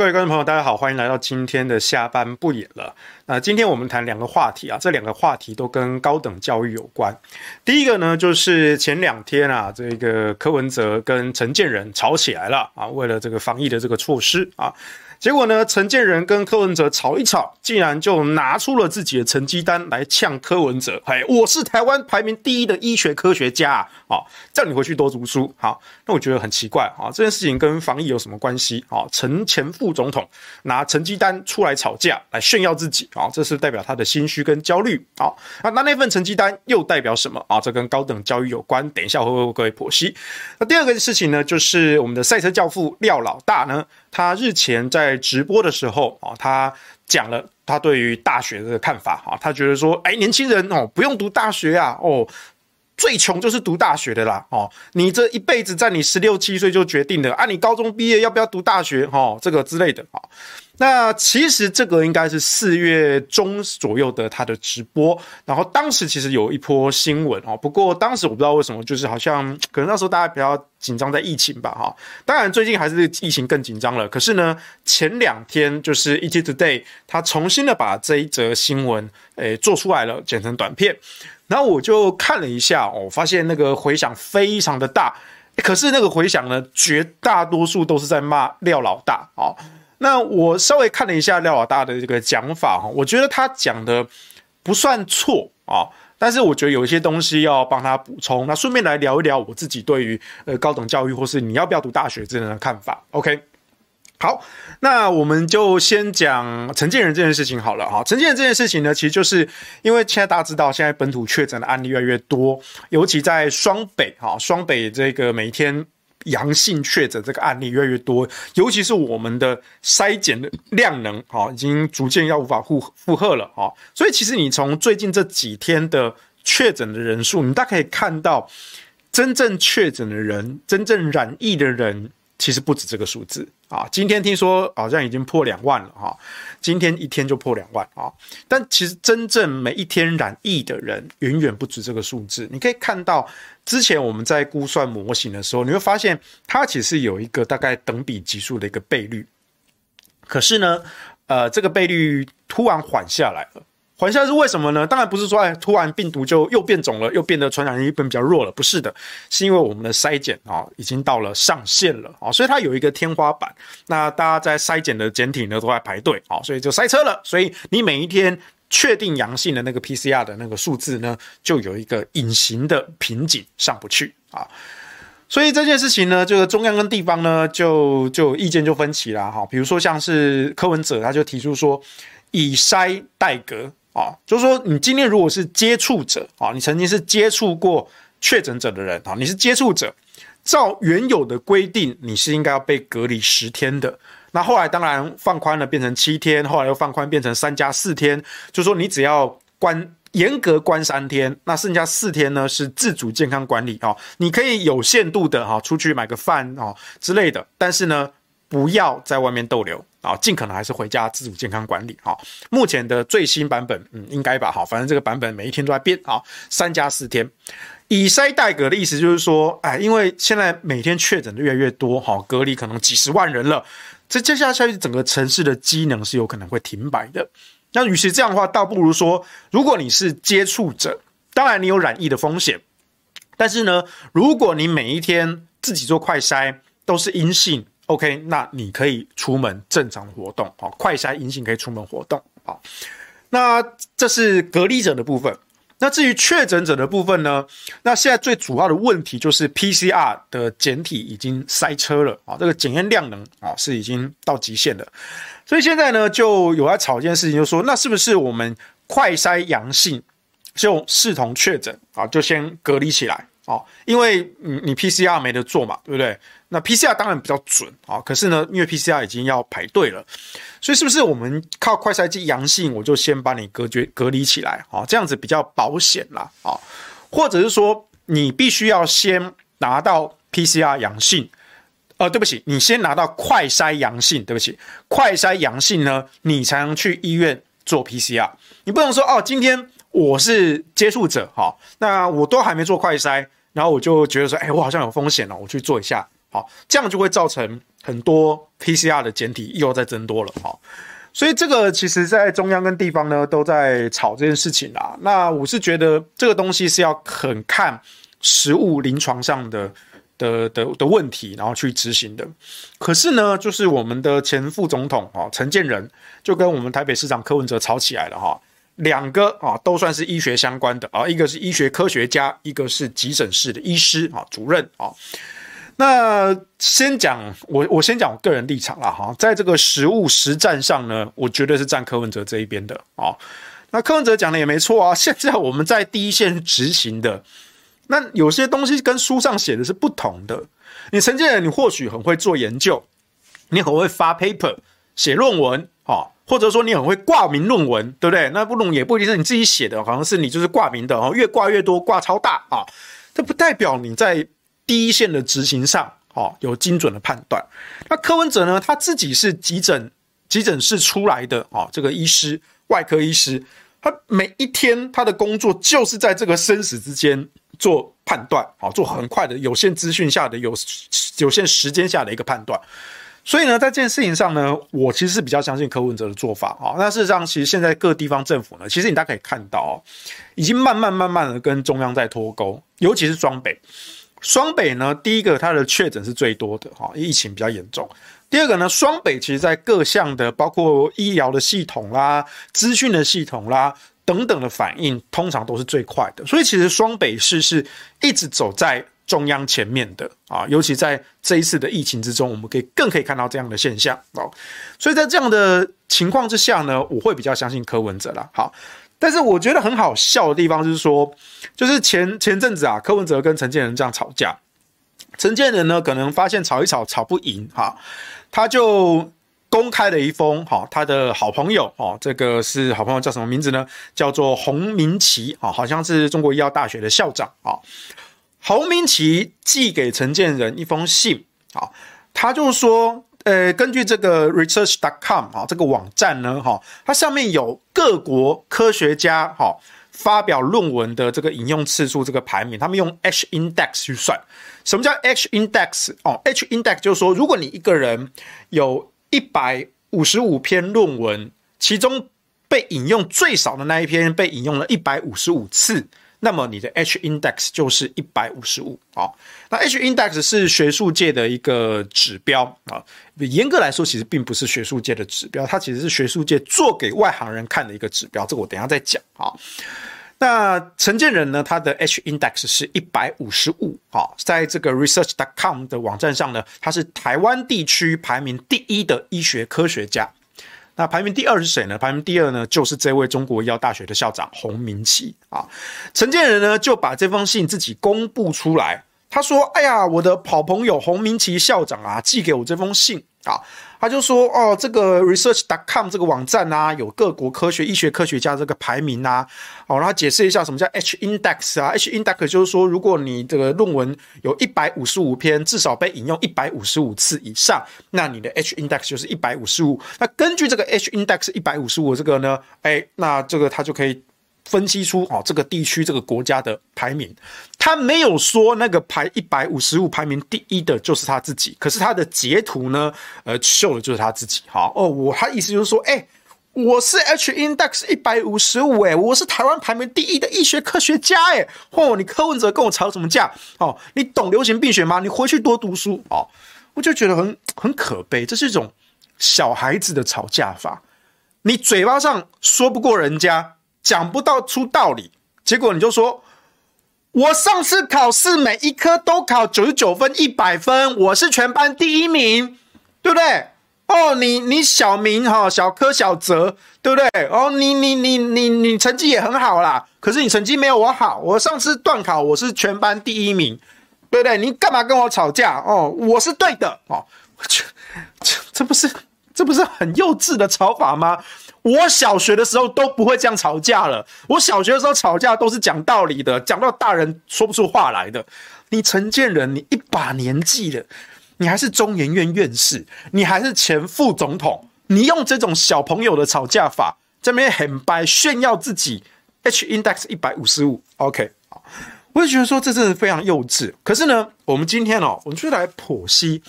各位观众朋友，大家好，欢迎来到今天的下班不演了。那今天我们谈两个话题啊，这两个话题都跟高等教育有关。第一个呢，就是前两天啊，这个柯文哲跟陈建仁吵起来了啊，为了这个防疫的这个措施啊。结果呢，陈建仁跟柯文哲吵一吵，竟然就拿出了自己的成绩单来呛柯文哲。嘿，我是台湾排名第一的医学科学家啊！叫你回去多读书。好，那我觉得很奇怪啊，这件事情跟防疫有什么关系？啊，陈前副总统拿成绩单出来吵架，来炫耀自己啊，这是代表他的心虚跟焦虑。好，那那那份成绩单又代表什么啊？这跟高等教育有关。等一下会为各位剖析。那第二个事情呢，就是我们的赛车教父廖老大呢。他日前在直播的时候啊，他讲了他对于大学的看法哈，他觉得说，哎，年轻人哦，不用读大学啊，哦，最穷就是读大学的啦，哦，你这一辈子在你十六七岁就决定了啊，你高中毕业要不要读大学，哈，这个之类的啊。那其实这个应该是四月中左右的他的直播，然后当时其实有一波新闻哦，不过当时我不知道为什么，就是好像可能那时候大家比较紧张在疫情吧哈，当然最近还是疫情更紧张了。可是呢，前两天就是 ET Today 他重新的把这一则新闻诶做出来了，剪成短片，然后我就看了一下我，发现那个回响非常的大，可是那个回响呢，绝大多数都是在骂廖老大哦。那我稍微看了一下廖老大的这个讲法哈，我觉得他讲的不算错啊，但是我觉得有一些东西要帮他补充。那顺便来聊一聊我自己对于呃高等教育或是你要不要读大学这样的看法。OK，好，那我们就先讲陈建仁这件事情好了哈。陈建仁这件事情呢，其实就是因为现在大家知道，现在本土确诊的案例越来越多，尤其在双北哈，双北这个每天。阳性确诊这个案例越来越多，尤其是我们的筛检的量能，啊，已经逐渐要无法负负荷了，啊。所以其实你从最近这几天的确诊的人数，你大可以看到，真正确诊的人，真正染疫的人。其实不止这个数字啊！今天听说好像已经破两万了哈，今天一天就破两万啊！但其实真正每一天染疫的人远远不止这个数字。你可以看到，之前我们在估算模型的时候，你会发现它其实有一个大概等比级数的一个倍率。可是呢，呃，这个倍率突然缓下来了。缓下是为什么呢？当然不是说哎，突然病毒就又变种了，又变得传染力变比较弱了，不是的，是因为我们的筛检啊已经到了上限了啊，所以它有一个天花板。那大家在筛检的检体呢都在排队啊，所以就塞车了。所以你每一天确定阳性的那个 PCR 的那个数字呢，就有一个隐形的瓶颈上不去啊。所以这件事情呢，这个中央跟地方呢就就意见就分歧了哈。比如说像是柯文哲，他就提出说以筛代隔。啊，就是说，你今天如果是接触者啊，你曾经是接触过确诊者的人啊，你是接触者，照原有的规定，你是应该要被隔离十天的。那后来当然放宽了，变成七天，后来又放宽变成三加四天，就是说你只要关严格关三天，那剩下四天呢是自主健康管理啊，你可以有限度的哈出去买个饭啊之类的，但是呢。不要在外面逗留啊，尽可能还是回家自主健康管理啊。目前的最新版本，嗯，应该吧，好，反正这个版本每一天都在变啊。三加四天，以筛代隔的意思就是说，哎，因为现在每天确诊的越来越多，哈，隔离可能几十万人了，这接下下去整个城市的机能是有可能会停摆的。那与其这样的话，倒不如说，如果你是接触者，当然你有染疫的风险，但是呢，如果你每一天自己做快筛都是阴性。OK，那你可以出门正常活动啊，快筛阴性可以出门活动啊。那这是隔离者的部分。那至于确诊者的部分呢？那现在最主要的问题就是 PCR 的检体已经塞车了啊，这个检验量能啊是已经到极限了。所以现在呢，就有在吵一件事情，就说那是不是我们快筛阳性就视同确诊啊？就先隔离起来哦？因为你你 PCR 没得做嘛，对不对？那 PCR 当然比较准啊，可是呢，因为 PCR 已经要排队了，所以是不是我们靠快筛剂阳性，我就先把你隔绝隔离起来啊？这样子比较保险啦啊？或者是说，你必须要先拿到 PCR 阳性，呃，对不起，你先拿到快筛阳性，对不起，快筛阳性呢，你才能去医院做 PCR。你不能说哦，今天我是接触者哈，那我都还没做快筛，然后我就觉得说，哎，我好像有风险了，我去做一下。好，这样就会造成很多 PCR 的检体又在增多了。好，所以这个其实在中央跟地方呢都在吵这件事情啦。那我是觉得这个东西是要很看实务临床上的的的的问题，然后去执行的。可是呢，就是我们的前副总统啊陈建仁就跟我们台北市长柯文哲吵起来了哈。两个啊都算是医学相关的啊，一个是医学科学家，一个是急诊室的医师啊主任啊。那先讲我，我先讲我个人立场啦哈，在这个实务实战上呢，我绝对是站柯文哲这一边的啊。那柯文哲讲的也没错啊，现在我们在第一线执行的，那有些东西跟书上写的是不同的。你陈建仁，你或许很会做研究，你很会发 paper 写论文啊，或者说你很会挂名论文，对不对？那不论也不一定是你自己写的，好像是你就是挂名的哦，越挂越多，挂超大啊，这不代表你在。第一线的执行上，哦，有精准的判断。那柯文哲呢？他自己是急诊急诊室出来的，哦，这个医师，外科医师，他每一天他的工作就是在这个生死之间做判断，啊，做很快的有限资讯下的有有限时间下的一个判断。所以呢，在这件事情上呢，我其实是比较相信柯文哲的做法，啊。那事实上，其实现在各地方政府呢，其实你大家可以看到，已经慢慢慢慢的跟中央在脱钩，尤其是双北。双北呢，第一个它的确诊是最多的哈，疫情比较严重。第二个呢，双北其实在各项的包括医疗的系统啦、资讯的系统啦等等的反应，通常都是最快的。所以其实双北市是一直走在中央前面的啊，尤其在这一次的疫情之中，我们可以更可以看到这样的现象哦。所以在这样的情况之下呢，我会比较相信柯文哲啦。好。但是我觉得很好笑的地方就是说，就是前前阵子啊，柯文哲跟陈建仁这样吵架，陈建仁呢可能发现吵一吵吵不赢哈，他就公开了一封哈，他的好朋友哦，这个是好朋友叫什么名字呢？叫做洪明奇啊，好像是中国医药大学的校长啊。洪明奇寄给陈建仁一封信啊，他就说。呃，根据这个 research.com 啊，这个网站呢，哈，它上面有各国科学家哈发表论文的这个引用次数这个排名，他们用 H index 去算。什么叫 H index？哦，H index 就是说，如果你一个人有一百五十五篇论文，其中被引用最少的那一篇被引用了一百五十五次。那么你的 H index 就是一百五十五啊。那 H index 是学术界的一个指标啊。严格来说，其实并不是学术界的指标，它其实是学术界做给外行人看的一个指标。这个我等下再讲啊。那陈建仁呢，他的 H index 是一百五十五啊，在这个 Research. dot com 的网站上呢，他是台湾地区排名第一的医学科学家。那排名第二是谁呢？排名第二呢，就是这位中国医药大学的校长洪明奇啊。陈建仁呢就把这封信自己公布出来，他说：“哎呀，我的好朋友洪明奇校长啊，寄给我这封信啊。”他就说：“哦，这个 research dot com 这个网站啊，有各国科学医学科学家这个排名啊，哦，然后解释一下什么叫 H index 啊？H index 就是说，如果你这个论文有一百五十五篇，至少被引用一百五十五次以上，那你的 H index 就是一百五十五。那根据这个 H index 一百五十五这个呢，哎，那这个他就可以。”分析出哦，这个地区这个国家的排名，他没有说那个排一百五十五排名第一的就是他自己，可是他的截图呢，呃，秀的就是他自己。好哦，我他意思就是说，哎、我是 H index 一百五十五，哎，我是台湾排名第一的医学科学家，哎，嚯，你柯文哲跟我吵什么架？哦，你懂流行病学吗？你回去多读书哦。我就觉得很很可悲，这是一种小孩子的吵架法，你嘴巴上说不过人家。讲不到出道理，结果你就说，我上次考试每一科都考九十九分、一百分，我是全班第一名，对不对？哦，你你小明哈，小柯小泽，对不对？哦，你你你你你成绩也很好啦，可是你成绩没有我好。我上次段考我是全班第一名，对不对？你干嘛跟我吵架？哦，我是对的哦，这这这不是这不是很幼稚的吵法吗？我小学的时候都不会这样吵架了。我小学的时候吵架都是讲道理的，讲到大人说不出话来的。你陈建仁，你一把年纪了。你还是中研院院士，你还是前副总统，你用这种小朋友的吵架法，在那边很白炫耀自己，H index 一百五十五，OK，我就觉得说这真的非常幼稚。可是呢，我们今天哦，我们就来剖析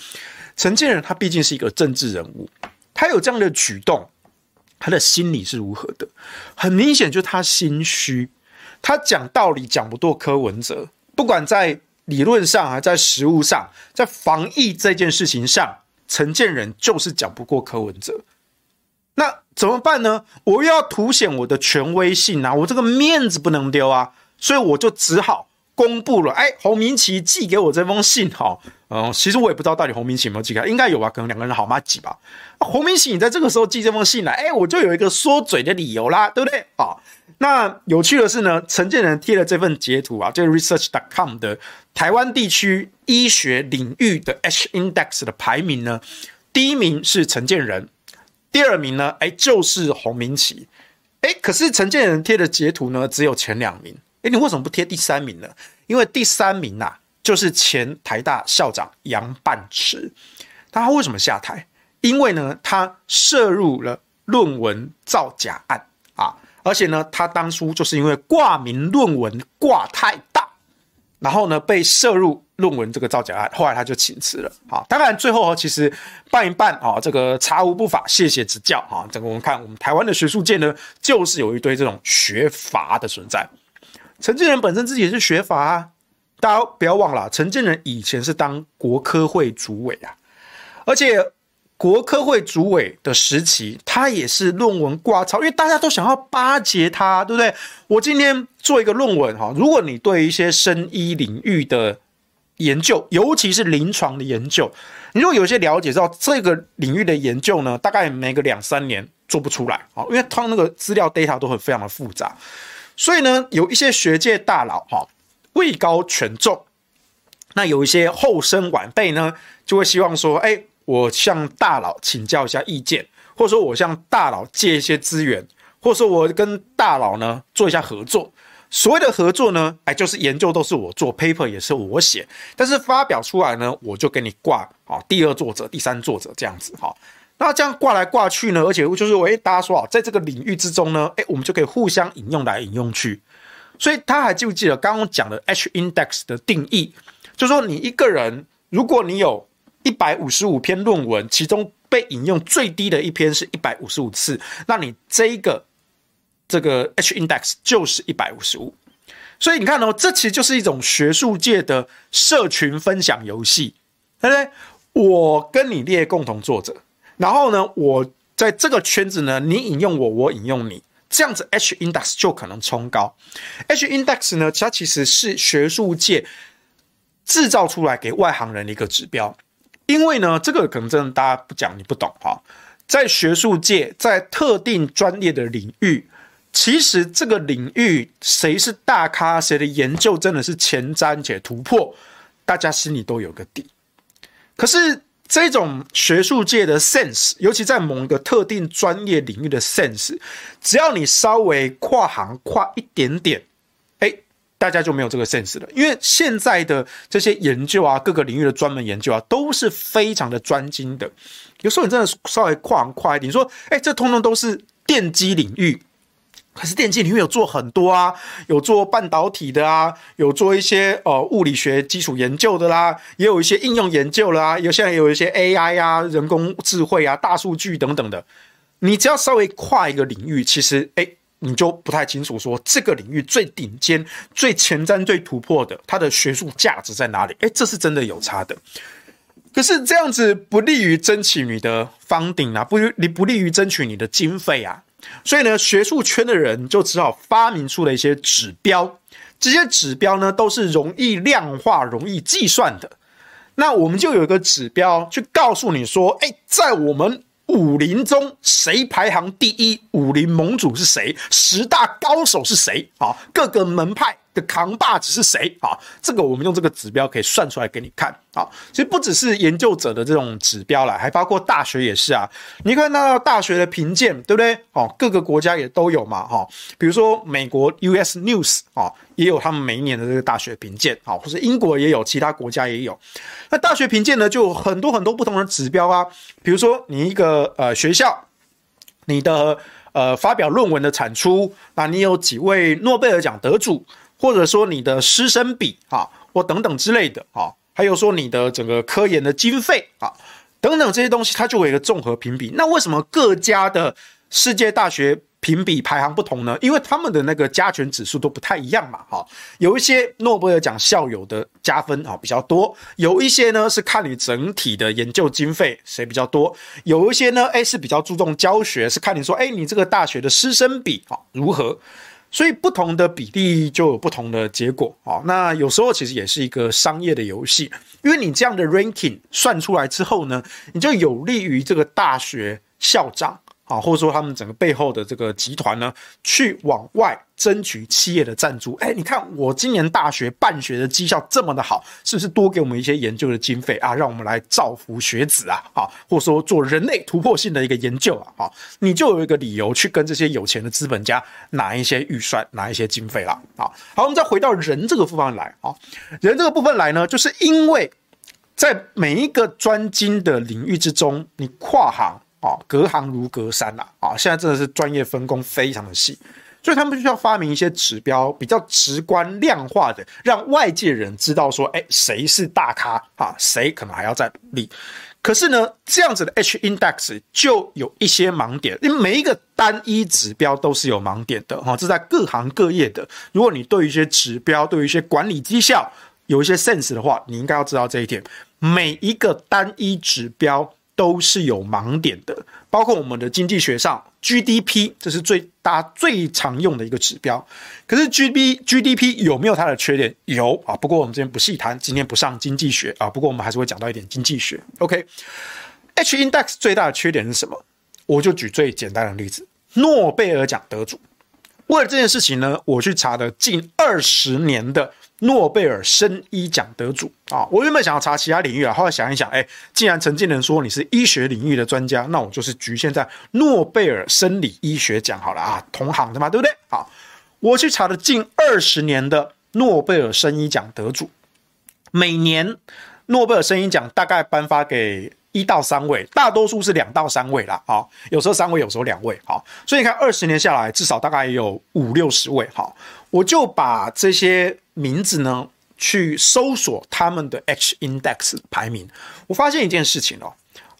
陈建仁，他毕竟是一个政治人物，他有这样的举动，他的心理是如何的？很明显，就是他心虚，他讲道理讲不过柯文哲，不管在。理论上还在实务上，在防疫这件事情上，陈建仁就是讲不过柯文哲。那怎么办呢？我又要凸显我的权威性啊，我这个面子不能丢啊，所以我就只好公布了。哎，洪明奇寄给我这封信，哈，嗯，其实我也不知道到底洪明奇有没有寄给，应该有吧？可能两个人好麻吉吧。洪明奇，你在这个时候寄这封信来，哎，我就有一个说嘴的理由啦，对不对？啊。那有趣的是呢，陈建仁贴了这份截图啊，就是 research.com 的台湾地区医学领域的 H index 的排名呢，第一名是陈建仁，第二名呢，哎，就是洪明奇，哎，可是陈建仁贴的截图呢，只有前两名，哎，你为什么不贴第三名呢？因为第三名呐、啊，就是前台大校长杨半池，他为什么下台？因为呢，他涉入了论文造假案啊。而且呢，他当初就是因为挂名论文挂太大，然后呢被涉入论文这个造假案，后来他就请辞了。好，当然最后其实办一办啊，这个查无不法，谢谢指教啊。这个我们看我们台湾的学术界呢，就是有一堆这种学阀的存在。陈建仁本身自己也是学法啊，大家不要忘了，陈建仁以前是当国科会主委啊，而且。国科会主委的时期，他也是论文挂超，因为大家都想要巴结他，对不对？我今天做一个论文哈，如果你对一些生医领域的研究，尤其是临床的研究，你如果有些了解，知道这个领域的研究呢，大概每个两三年做不出来啊，因为他那个资料 data 都很非常的复杂，所以呢，有一些学界大佬哈，位高权重，那有一些后生晚辈呢，就会希望说，哎。我向大佬请教一下意见，或者说我向大佬借一些资源，或者说我跟大佬呢做一下合作。所谓的合作呢，哎，就是研究都是我做，paper 也是我写，但是发表出来呢，我就给你挂啊，第二作者、第三作者这样子哈。那这样挂来挂去呢，而且就是我哎，大家说啊，在这个领域之中呢，哎，我们就可以互相引用来引用去。所以他还记不记得刚刚讲的 H index 的定义？就是说你一个人，如果你有一百五十五篇论文，其中被引用最低的一篇是一百五十五次，那你这一个这个 H index 就是一百五十五。所以你看哦，这其实就是一种学术界的社群分享游戏，对不对？我跟你列共同作者，然后呢，我在这个圈子呢，你引用我，我引用你，这样子 H index 就可能冲高。H index 呢，它其实是学术界制造出来给外行人的一个指标。因为呢，这个可能真的大家不讲你不懂哈。在学术界，在特定专业的领域，其实这个领域谁是大咖，谁的研究真的是前瞻且突破，大家心里都有个底。可是这种学术界的 sense，尤其在某一个特定专业领域的 sense，只要你稍微跨行跨一点点。哎大家就没有这个 sense 了，因为现在的这些研究啊，各个领域的专门研究啊，都是非常的专精的。有时候你真的稍微跨行跨一点，你说，哎，这通通都是电机领域，可是电机里面有做很多啊，有做半导体的啊，有做一些呃物理学基础研究的啦，也有一些应用研究啦，有现在有一些 AI 啊，人工智慧啊，大数据等等的。你只要稍微跨一个领域，其实哎。你就不太清楚说这个领域最顶尖、最前瞻、最突破的，它的学术价值在哪里？诶，这是真的有差的。可是这样子不利于争取你的方顶啊，不利你不利于争取你的经费啊。所以呢，学术圈的人就只好发明出了一些指标。这些指标呢，都是容易量化、容易计算的。那我们就有一个指标去告诉你说，哎，在我们武林中谁排行第一？武林盟主是谁？十大高手是谁？啊，各个门派。的扛把子是谁啊？这个我们用这个指标可以算出来给你看啊。其实不只是研究者的这种指标啦，还包括大学也是啊。你看到大学的评鉴，对不对？哦，各个国家也都有嘛，哈。比如说美国 US News 啊，也有他们每一年的这个大学评鉴啊，或者英国也有，其他国家也有。那大学评鉴呢，就很多很多不同的指标啊。比如说你一个呃学校，你的呃发表论文的产出，那你有几位诺贝尔奖得主？或者说你的师生比啊，或等等之类的啊，还有说你的整个科研的经费啊，等等这些东西，它就有一个综合评比。那为什么各家的世界大学评比排行不同呢？因为他们的那个加权指数都不太一样嘛。哈，有一些诺贝尔奖校友的加分啊比较多，有一些呢是看你整体的研究经费谁比较多，有一些呢诶是比较注重教学，是看你说诶你这个大学的师生比啊如何。所以不同的比例就有不同的结果啊。那有时候其实也是一个商业的游戏，因为你这样的 ranking 算出来之后呢，你就有利于这个大学校长。啊，或者说他们整个背后的这个集团呢，去往外争取企业的赞助。哎，你看我今年大学办学的绩效这么的好，是不是多给我们一些研究的经费啊？让我们来造福学子啊，啊，或者说做人类突破性的一个研究啊，啊，你就有一个理由去跟这些有钱的资本家拿一些预算，拿一些经费了。啊，好，我们再回到人这个部分来啊，人这个部分来呢，就是因为在每一个专精的领域之中，你跨行。啊，隔行如隔山呐！啊，现在真的是专业分工非常的细，所以他们就需要发明一些指标，比较直观量化的，让外界人知道说，哎，谁是大咖啊？谁可能还要再努力？可是呢，这样子的 H index 就有一些盲点，因为每一个单一指标都是有盲点的哈。这在各行各业的，如果你对于一些指标，对于一些管理绩效有一些 sense 的话，你应该要知道这一点。每一个单一指标。都是有盲点的，包括我们的经济学上 GDP，这是最大最常用的一个指标。可是 GDP GDP 有没有它的缺点？有啊，不过我们这边不细谈，今天不上经济学啊。不过我们还是会讲到一点经济学。OK，H index 最大的缺点是什么？我就举最简单的例子，诺贝尔奖得主。为了这件事情呢，我去查了近二十年的。诺贝尔生医奖得主啊，我原本想要查其他领域啊，后来想一想，哎，既然陈建仁说你是医学领域的专家，那我就是局限在诺贝尔生理医学奖好了啊，同行的嘛，对不对？好，我去查了近二十年的诺贝尔生医奖得主，每年诺贝尔生医奖大概颁发给一到三位，大多数是两到三位啦，好，有时候三位，有时候两位，好，所以你看二十年下来，至少大概有五六十位，好，我就把这些。名字呢？去搜索他们的 H index 排名，我发现一件事情哦，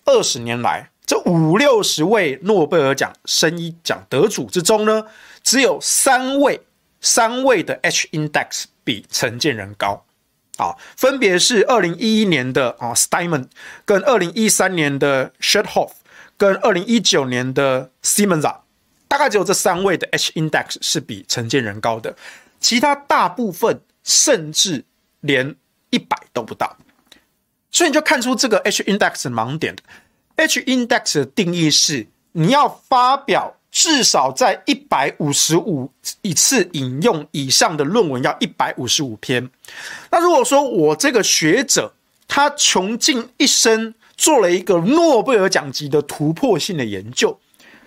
二十年来这五六十位诺贝尔奖生医奖得主之中呢，只有三位三位的 H index 比陈建仁高，啊，分别是二零一一年的啊 Steiman 跟二零一三年的 Schoedhoff，跟二零一九年的 Simonza，大概只有这三位的 H index 是比陈建仁高的。其他大部分甚至连一百都不到，所以你就看出这个 H index 盲点。H index 的定义是你要发表至少在一百五十五一次引用以上的论文，要一百五十五篇。那如果说我这个学者他穷尽一生做了一个诺贝尔奖级的突破性的研究，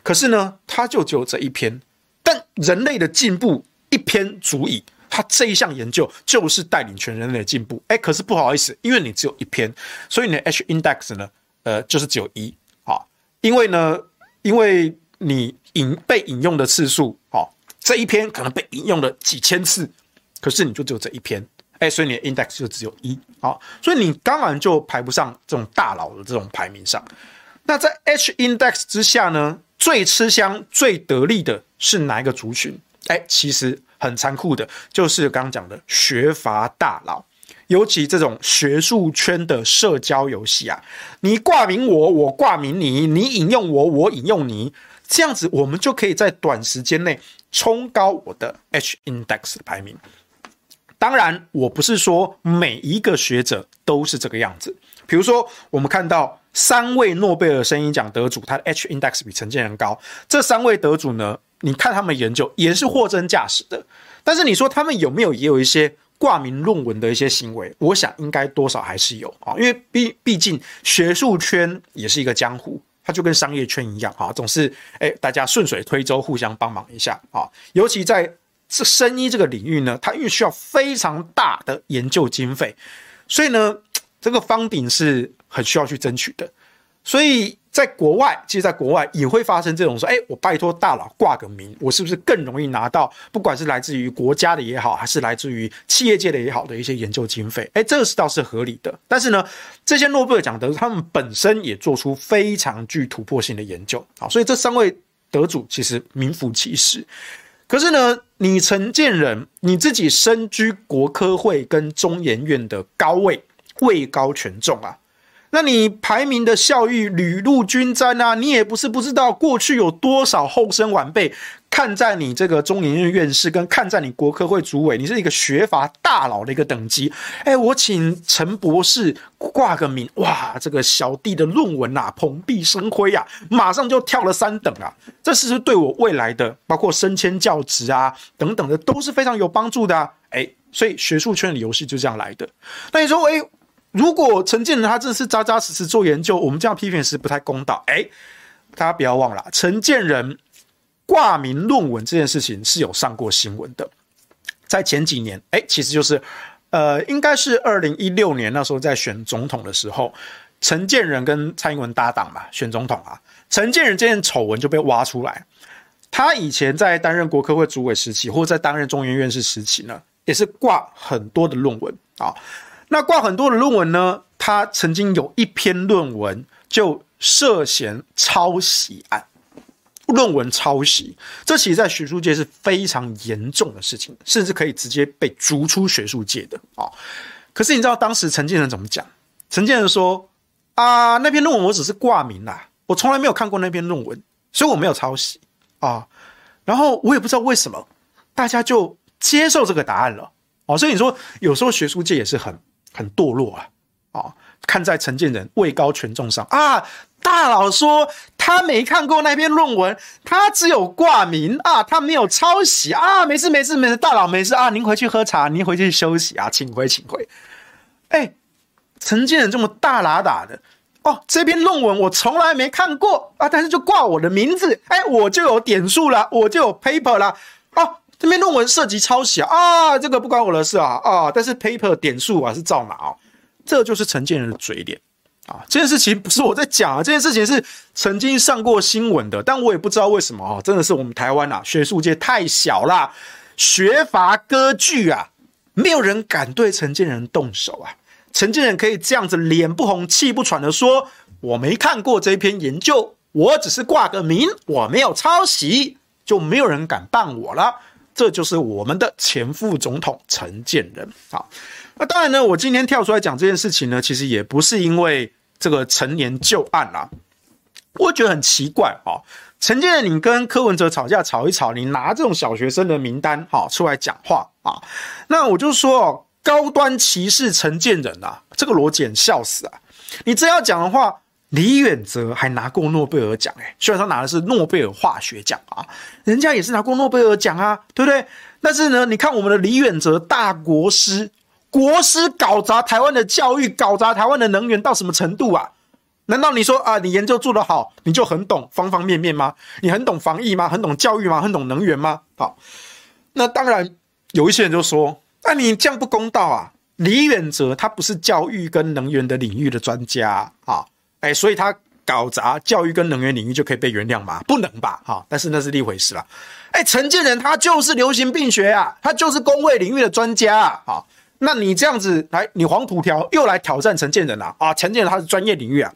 可是呢，他就只有这一篇，但人类的进步。一篇足以，他这一项研究就是带领全人类的进步。哎，可是不好意思，因为你只有一篇，所以你的 H index 呢，呃，就是只有一啊。因为呢，因为你引被引用的次数，哦，这一篇可能被引用了几千次，可是你就只有这一篇，哎，所以你的 index 就只有一，好，所以你当然就排不上这种大佬的这种排名上。那在 H index 之下呢，最吃香、最得力的是哪一个族群？哎，其实很残酷的，就是刚刚讲的学阀大佬，尤其这种学术圈的社交游戏啊，你挂名我，我挂名你，你引用我，我引用你，这样子我们就可以在短时间内冲高我的 H index 的排名。当然，我不是说每一个学者都是这个样子。比如说，我们看到三位诺贝尔生理奖得主，他的 H index 比陈建仁高。这三位得主呢，你看他们研究也是货真价实的。但是你说他们有没有也有一些挂名论文的一些行为？我想应该多少还是有啊，因为毕毕竟学术圈也是一个江湖，它就跟商业圈一样啊，总是哎大家顺水推舟，互相帮忙一下啊，尤其在。这生医这个领域呢，它因为需要非常大的研究经费，所以呢，这个方鼎是很需要去争取的。所以在国外，其实在国外也会发生这种说：“哎，我拜托大佬挂个名，我是不是更容易拿到？不管是来自于国家的也好，还是来自于企业界的也好的一些研究经费，哎，这个是倒是合理的。但是呢，这些诺贝尔奖得主他们本身也做出非常具突破性的研究，好，所以这三位得主其实名副其实。可是呢，你陈建仁你自己身居国科会跟中研院的高位，位高权重啊，那你排名的效益雨露均沾啊，你也不是不知道过去有多少后生晚辈。看在你这个中研院院士，跟看在你国科会主委，你是一个学阀大佬的一个等级，哎，我请陈博士挂个名，哇，这个小弟的论文啊，蓬荜生辉啊，马上就跳了三等啊，这是不是对我未来的包括升迁教职啊等等的都是非常有帮助的啊？哎，所以学术圈的游戏就这样来的。那你说，哎，如果陈建仁他真的是扎扎实实做研究，我们这样批评是不太公道。哎，大家不要忘了，陈建仁。挂名论文这件事情是有上过新闻的，在前几年，哎，其实就是，呃，应该是二零一六年那时候在选总统的时候，陈建仁跟蔡英文搭档嘛，选总统啊，陈建仁这件丑闻就被挖出来。他以前在担任国科会主委时期，或在担任中研院士时期呢，也是挂很多的论文啊。那挂很多的论文呢，他曾经有一篇论文就涉嫌抄袭案。论文抄袭，这其实在学术界是非常严重的事情，甚至可以直接被逐出学术界的啊。可是你知道当时陈建仁怎么讲？陈建仁说：“啊，那篇论文我只是挂名啦，我从来没有看过那篇论文，所以我没有抄袭啊。然后我也不知道为什么大家就接受这个答案了哦。所以你说有时候学术界也是很很堕落啊啊。看在陈建仁位高权重上啊。”大佬说他没看过那篇论文，他只有挂名啊，他没有抄袭啊，没事没事没事，大佬没事啊，您回去喝茶，您回去休息啊，请回请回。哎，陈建仁这么大喇喇的哦，这篇论文我从来没看过啊，但是就挂我的名字，哎，我就有点数了，我就有 paper 了哦，这篇论文涉及抄袭啊，这个不关我的事啊啊，但是 paper 点数啊是照拿啊，这就是陈建仁的嘴脸。啊，这件事情不是我在讲啊，这件事情是曾经上过新闻的，但我也不知道为什么啊，真的是我们台湾啊，学术界太小啦，学阀割据啊，没有人敢对陈建仁动手啊。陈建仁可以这样子脸不红气不喘的说，我没看过这篇研究，我只是挂个名，我没有抄袭，就没有人敢办我了。这就是我们的前副总统陈建仁啊。那当然呢，我今天跳出来讲这件事情呢，其实也不是因为这个陈年旧案啦。我觉得很奇怪啊，陈建仁，你跟柯文哲吵架吵一吵，你拿这种小学生的名单哈出来讲话啊，那我就说，高端歧视陈建仁啊，这个逻辑很笑死啊！你真要讲的话，李远哲还拿过诺贝尔奖哎，虽然他拿的是诺贝尔化学奖啊，人家也是拿过诺贝尔奖啊，对不对？但是呢，你看我们的李远哲大国师。国师搞砸台湾的教育，搞砸台湾的能源到什么程度啊？难道你说啊，你研究做得好，你就很懂方方面面吗？你很懂防疫吗？很懂教育吗？很懂能源吗？好，那当然有一些人就说，那你这样不公道啊！李远哲他不是教育跟能源的领域的专家啊，哎，所以他搞砸教育跟能源领域就可以被原谅吗？不能吧？哈，但是那是另一回事了。哎，陈建仁他就是流行病学啊，他就是公卫领域的专家啊。那你这样子来，你黄土条又来挑战陈建仁了？啊，陈建仁他是专业领域啊。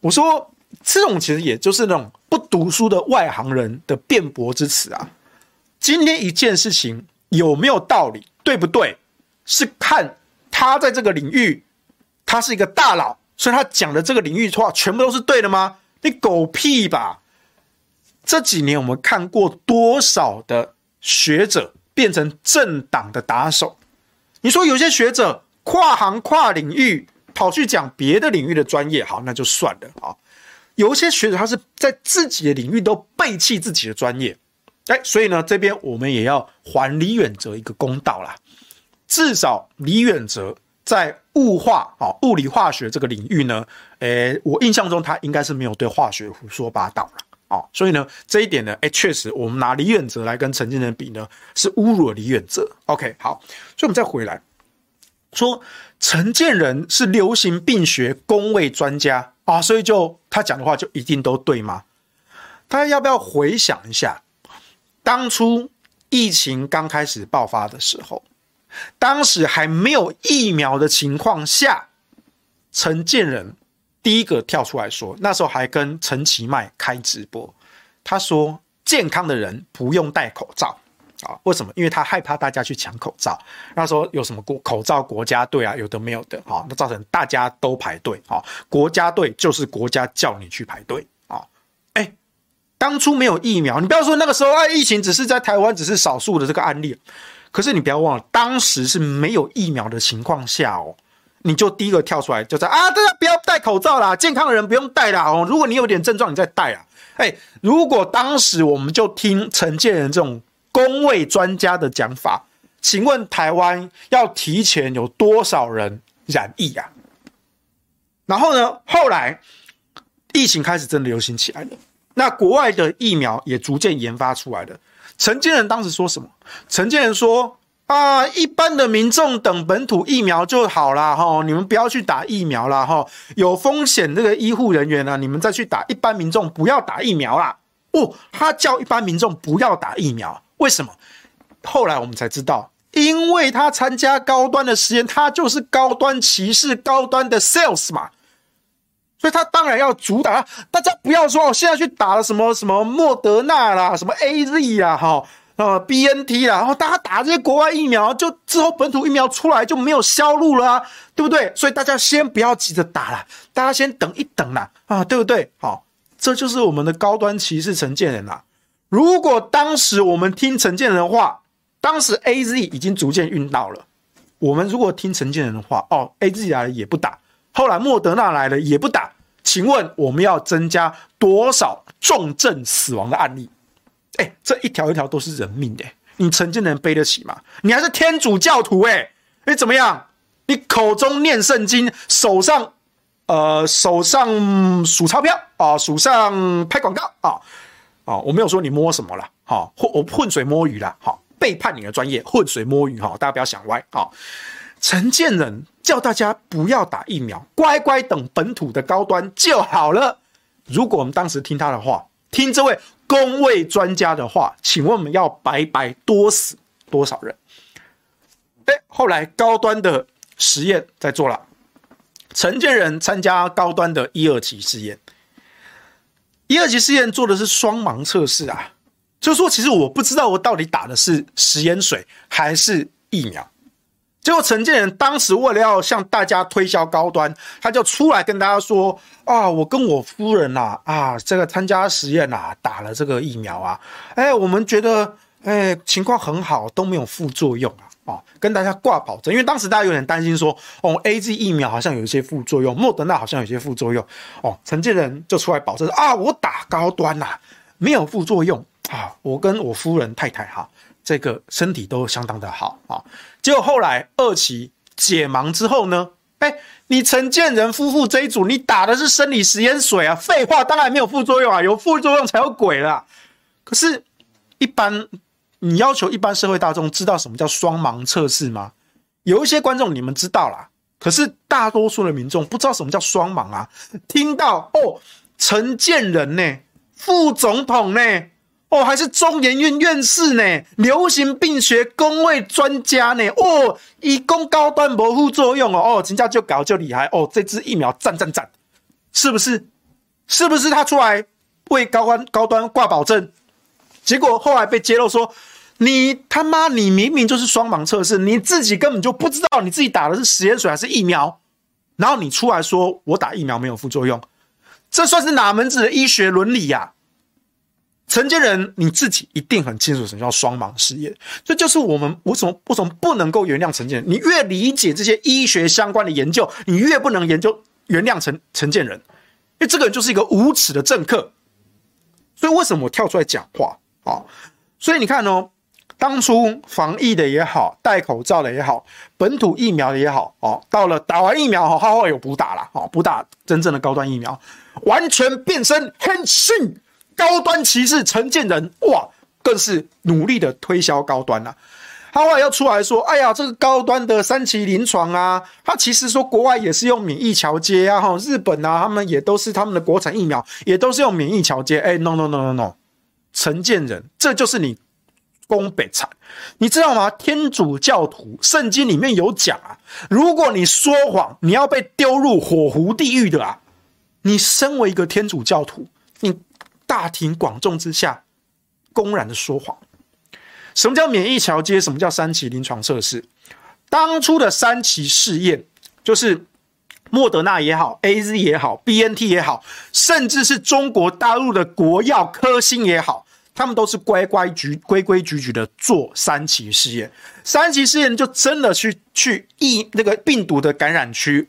我说这种其实也就是那种不读书的外行人的辩驳之词啊。今天一件事情有没有道理，对不对？是看他在这个领域，他是一个大佬，所以他讲的这个领域的话全部都是对的吗？你狗屁吧！这几年我们看过多少的学者变成政党的打手？你说有些学者跨行跨领域跑去讲别的领域的专业，好，那就算了啊。有一些学者他是在自己的领域都背弃自己的专业，哎，所以呢，这边我们也要还李远哲一个公道啦。至少李远哲在物化啊物理化学这个领域呢，诶，我印象中他应该是没有对化学胡说八道了啊。所以呢，这一点呢，诶，确实我们拿李远哲来跟陈建仁比呢，是侮辱了李远哲。OK，好，所以我们再回来说，陈建仁是流行病学公卫专家。啊，所以就他讲的话就一定都对吗？大家要不要回想一下，当初疫情刚开始爆发的时候，当时还没有疫苗的情况下，陈建仁第一个跳出来说，那时候还跟陈其迈开直播，他说健康的人不用戴口罩。啊，为什么？因为他害怕大家去抢口罩。那时候有什么国口罩国家队啊，有的没有的，啊，那造成大家都排队。啊，国家队就是国家叫你去排队。啊，哎，当初没有疫苗，你不要说那个时候啊，疫情只是在台湾只是少数的这个案例。可是你不要忘了，当时是没有疫苗的情况下哦，你就第一个跳出来，就在啊，大家不要戴口罩啦，健康的人不用戴啦。哦，如果你有点症状，你再戴啊。哎，如果当时我们就听陈建仁这种。公卫专家的讲法，请问台湾要提前有多少人染疫啊？然后呢，后来疫情开始真的流行起来了，那国外的疫苗也逐渐研发出来了。陈建仁当时说什么？陈建仁说啊，一般的民众等本土疫苗就好啦。哈，你们不要去打疫苗啦。哈，有风险这个医护人员呢，你们再去打，一般民众不要打疫苗啦。哦，他叫一般民众不要打疫苗。为什么？后来我们才知道，因为他参加高端的实验，他就是高端骑士、高端的 sales 嘛，所以他当然要主打。大家不要说我现在去打了什么什么莫德纳啦，什么 AZ 啦，哈，呃，BNT 啦，然后大家打这些国外疫苗，就之后本土疫苗出来就没有销路了啊，对不对？所以大家先不要急着打了，大家先等一等啦，啊，对不对？好，这就是我们的高端歧视陈建仁啦。如果当时我们听陈建仁的话，当时 AZ 已经逐渐运到了。我们如果听陈建仁的话，哦，AZ 来了也不打，后来莫德纳来了也不打，请问我们要增加多少重症死亡的案例？哎，这一条一条都是人命哎，你陈建能背得起吗？你还是天主教徒哎，你怎么样？你口中念圣经，手上呃手上数钞票啊，手上拍广告啊。哦，我没有说你摸什么了，好，混我混水摸鱼了，好，背叛你的专业，混水摸鱼，哈，大家不要想歪，好，陈建仁叫大家不要打疫苗，乖乖等本土的高端就好了。如果我们当时听他的话，听这位公卫专家的话，请问我们要白白多死多少人？哎，后来高端的实验在做了，陈建仁参加高端的一二期试验。一二期试验做的是双盲测试啊，就是说，其实我不知道我到底打的是食盐水还是疫苗。结果陈建仁当时为了要向大家推销高端，他就出来跟大家说：“啊，我跟我夫人呐，啊，这个参加实验呐，打了这个疫苗啊，哎，我们觉得哎情况很好，都没有副作用啊。”哦，跟大家挂保证，因为当时大家有点担心说，哦，AZ 疫苗好像有一些副作用，莫德纳好像有些副作用，哦，陈建仁就出来保证啊，我打高端呐、啊，没有副作用啊，我跟我夫人太太哈，这个身体都相当的好啊。结果后来二期解盲之后呢，哎，你陈建仁夫妇这一组，你打的是生理食盐水啊，废话，当然没有副作用啊，有副作用才有鬼啦。可是，一般。你要求一般社会大众知道什么叫双盲测试吗？有一些观众你们知道啦，可是大多数的民众不知道什么叫双盲啊。听到哦，陈建仁呢，副总统呢，哦，还是中研院院士呢，流行病学公卫专家呢，哦，以供高端没副作用哦，哦，人家就搞就厉害哦，这支疫苗赞赞赞，是不是？是不是他出来为高端高端挂保证？结果后来被揭露说，你他妈你明明就是双盲测试，你自己根本就不知道你自己打的是食盐水还是疫苗，然后你出来说我打疫苗没有副作用，这算是哪门子的医学伦理呀？陈建仁你自己一定很清楚什么叫双盲试验，这就是我们为什么为什么不能够原谅陈建仁？你越理解这些医学相关的研究，你越不能研究原谅陈陈建仁，因为这个人就是一个无耻的政客。所以为什么我跳出来讲话啊？所以你看哦。当初防疫的也好，戴口罩的也好，本土疫苗的也好，哦，到了打完疫苗，哈，后来有补打了，哦，补打真正的高端疫苗，完全变身很逊高端骑士陈建仁，哇，更是努力的推销高端了。他后来要出来说，哎呀，这个高端的三期临床啊，他其实说国外也是用免疫桥接啊，哈，日本啊，他们也都是他们的国产疫苗，也都是用免疫桥接。哎，no no no no no，陈建仁，这就是你。攻北产，你知道吗？天主教徒圣经里面有讲啊，如果你说谎，你要被丢入火湖地狱的啊！你身为一个天主教徒，你大庭广众之下公然的说谎，什么叫免疫桥接？什么叫三期临床测试？当初的三期试验，就是莫德纳也好，AZ 也好，BNT 也好，甚至是中国大陆的国药科兴也好。他们都是乖乖矩规规矩矩的做三期试验，三期试验就真的去去疫那个病毒的感染区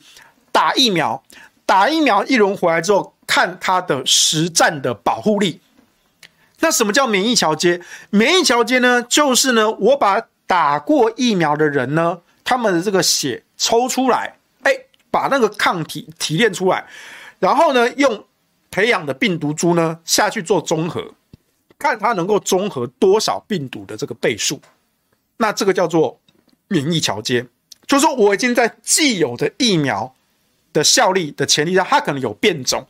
打疫苗，打疫苗一轮回来之后，看它的实战的保护力。那什么叫免疫桥接？免疫桥接呢，就是呢，我把打过疫苗的人呢，他们的这个血抽出来，哎，把那个抗体提炼出来，然后呢，用培养的病毒株呢下去做综合。看它能够中和多少病毒的这个倍数，那这个叫做免疫桥接，就是说我已经在既有的疫苗的效力的前提下，它可能有变种，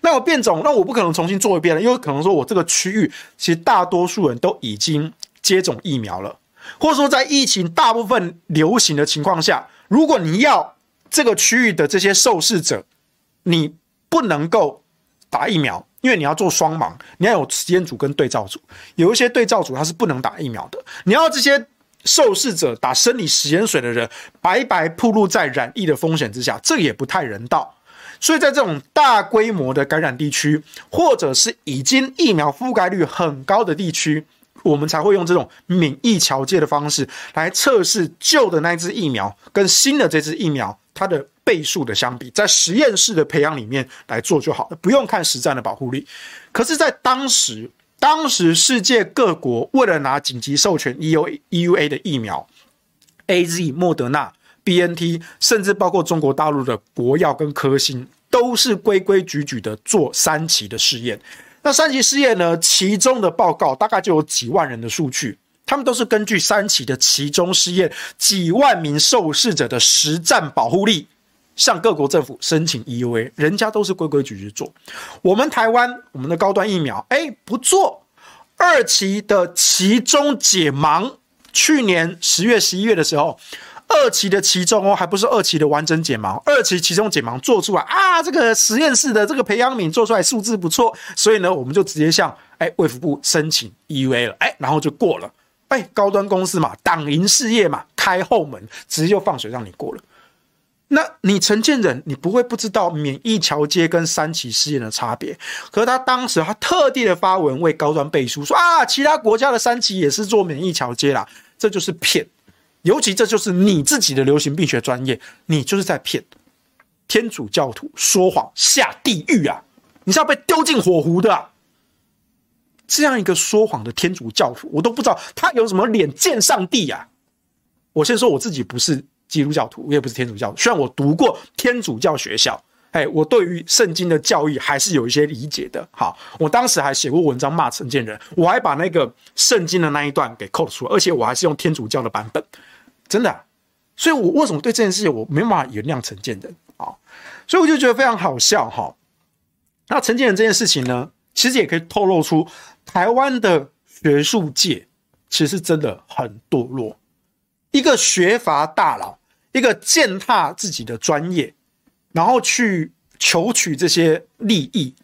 那有变种，那我不可能重新做一遍了，因为可能说我这个区域其实大多数人都已经接种疫苗了，或者说在疫情大部分流行的情况下，如果你要这个区域的这些受试者，你不能够打疫苗。因为你要做双盲，你要有实验组跟对照组，有一些对照组它是不能打疫苗的。你要这些受试者打生理食盐水的人，白白暴露在染疫的风险之下，这也不太人道。所以在这种大规模的感染地区，或者是已经疫苗覆盖率很高的地区，我们才会用这种免疫桥接的方式来测试旧的那支疫苗跟新的这支疫苗它的。倍数的相比，在实验室的培养里面来做就好了，不用看实战的保护力。可是，在当时，当时世界各国为了拿紧急授权 EUA EUA 的疫苗，AZ、莫德纳、BNT，甚至包括中国大陆的国药跟科兴，都是规规矩矩的做三期的试验。那三期试验呢，其中的报告大概就有几万人的数据，他们都是根据三期的其中试验，几万名受试者的实战保护力。向各国政府申请 EUA，人家都是规规矩矩做。我们台湾，我们的高端疫苗，哎，不做二期的其中解盲。去年十月、十一月的时候，二期的其中哦，还不是二期的完整解盲，二期其中解盲做出来啊，这个实验室的这个培养皿做出来数字不错，所以呢，我们就直接向哎卫福部申请 EUA 了，哎，然后就过了。哎，高端公司嘛，党营事业嘛，开后门，直接就放水让你过了。那你陈建仁，你不会不知道免疫桥接跟三期试验的差别？可是他当时他特地的发文为高端背书，说啊，其他国家的三期也是做免疫桥接啦，这就是骗。尤其这就是你自己的流行病学专业，你就是在骗。天主教徒说谎下地狱啊！你是要被丢进火湖的。这样一个说谎的天主教徒，我都不知道他有什么脸见上帝呀。我先说我自己不是。基督教徒，我也不是天主教徒。虽然我读过天主教学校，哎，我对于圣经的教义还是有一些理解的。好，我当时还写过文章骂陈建仁，我还把那个圣经的那一段给扣出来，而且我还是用天主教的版本，真的。所以，我为什么对这件事情我没办法原谅陈建仁啊？所以我就觉得非常好笑哈。那陈建仁这件事情呢，其实也可以透露出台湾的学术界其实真的很堕落，一个学阀大佬。一个践踏自己的专业，然后去求取这些利益，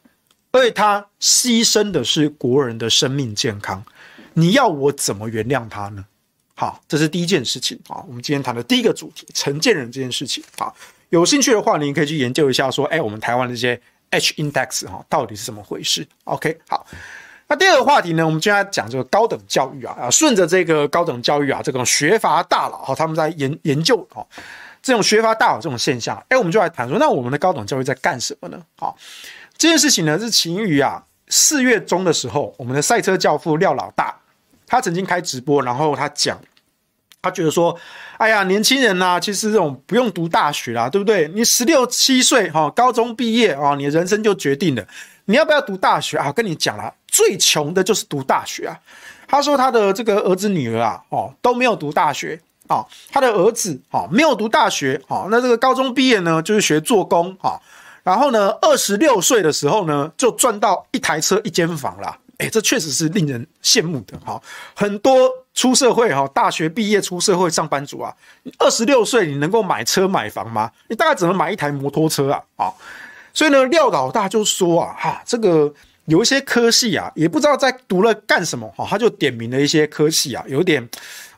而且他牺牲的是国人的生命健康，你要我怎么原谅他呢？好，这是第一件事情啊。我们今天谈的第一个主题，承建人这件事情啊，有兴趣的话，你可以去研究一下，说，哎，我们台湾的这些 H index 哈，到底是怎么回事？OK，好，那第二个话题呢，我们今天讲这个高等教育啊啊，顺着这个高等教育啊，这种学阀大佬哈，他们在研研究哦，这种学阀大佬这种现象，哎，我们就来谈说，那我们的高等教育在干什么呢？好，这件事情呢是起因于啊，四月中的时候，我们的赛车教父廖老大，他曾经开直播，然后他讲，他觉得说，哎呀，年轻人呐，其实这种不用读大学啦，对不对？你十六七岁哈，高中毕业啊，你人生就决定了，你要不要读大学啊？跟你讲了。最穷的就是读大学啊！他说他的这个儿子女儿啊，哦都没有读大学啊。他的儿子啊没有读大学啊，那这个高中毕业呢，就是学做工啊。然后呢，二十六岁的时候呢，就赚到一台车一间房了。哎，这确实是令人羡慕的哈。很多出社会哈，大学毕业出社会上班族啊，二十六岁你能够买车买房吗？你大概只能买一台摩托车啊啊！所以呢，廖老大就说啊，哈，这个。有一些科系啊，也不知道在读了干什么哈，他就点名了一些科系啊，有点，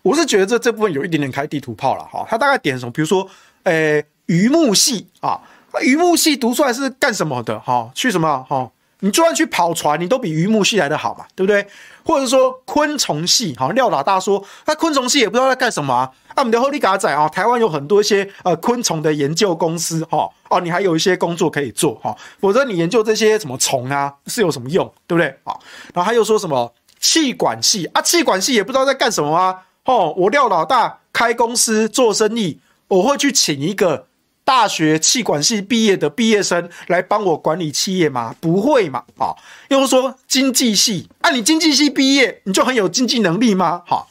我是觉得这这部分有一点点开地图炮了哈。他大概点什么？比如说，诶，渔牧系啊，渔牧系读出来是干什么的哈？去什么哈？你就算去跑船，你都比鱼木系来得好嘛，对不对？或者说昆虫系，哈，廖老大说，他昆虫系也不知道在干什么啊。啊，我们的后利嘎仔啊，台湾有很多一些呃昆虫的研究公司哈，哦，你还有一些工作可以做哈，否则你研究这些什么虫啊是有什么用，对不对？啊，然后他又说什么气管系啊，气管系也不知道在干什么啊，哦，我廖老大开公司做生意，我会去请一个大学气管系毕业的毕业生来帮我管理企业吗？不会嘛，啊，又说经济系啊，你经济系毕业你就很有经济能力吗？哈。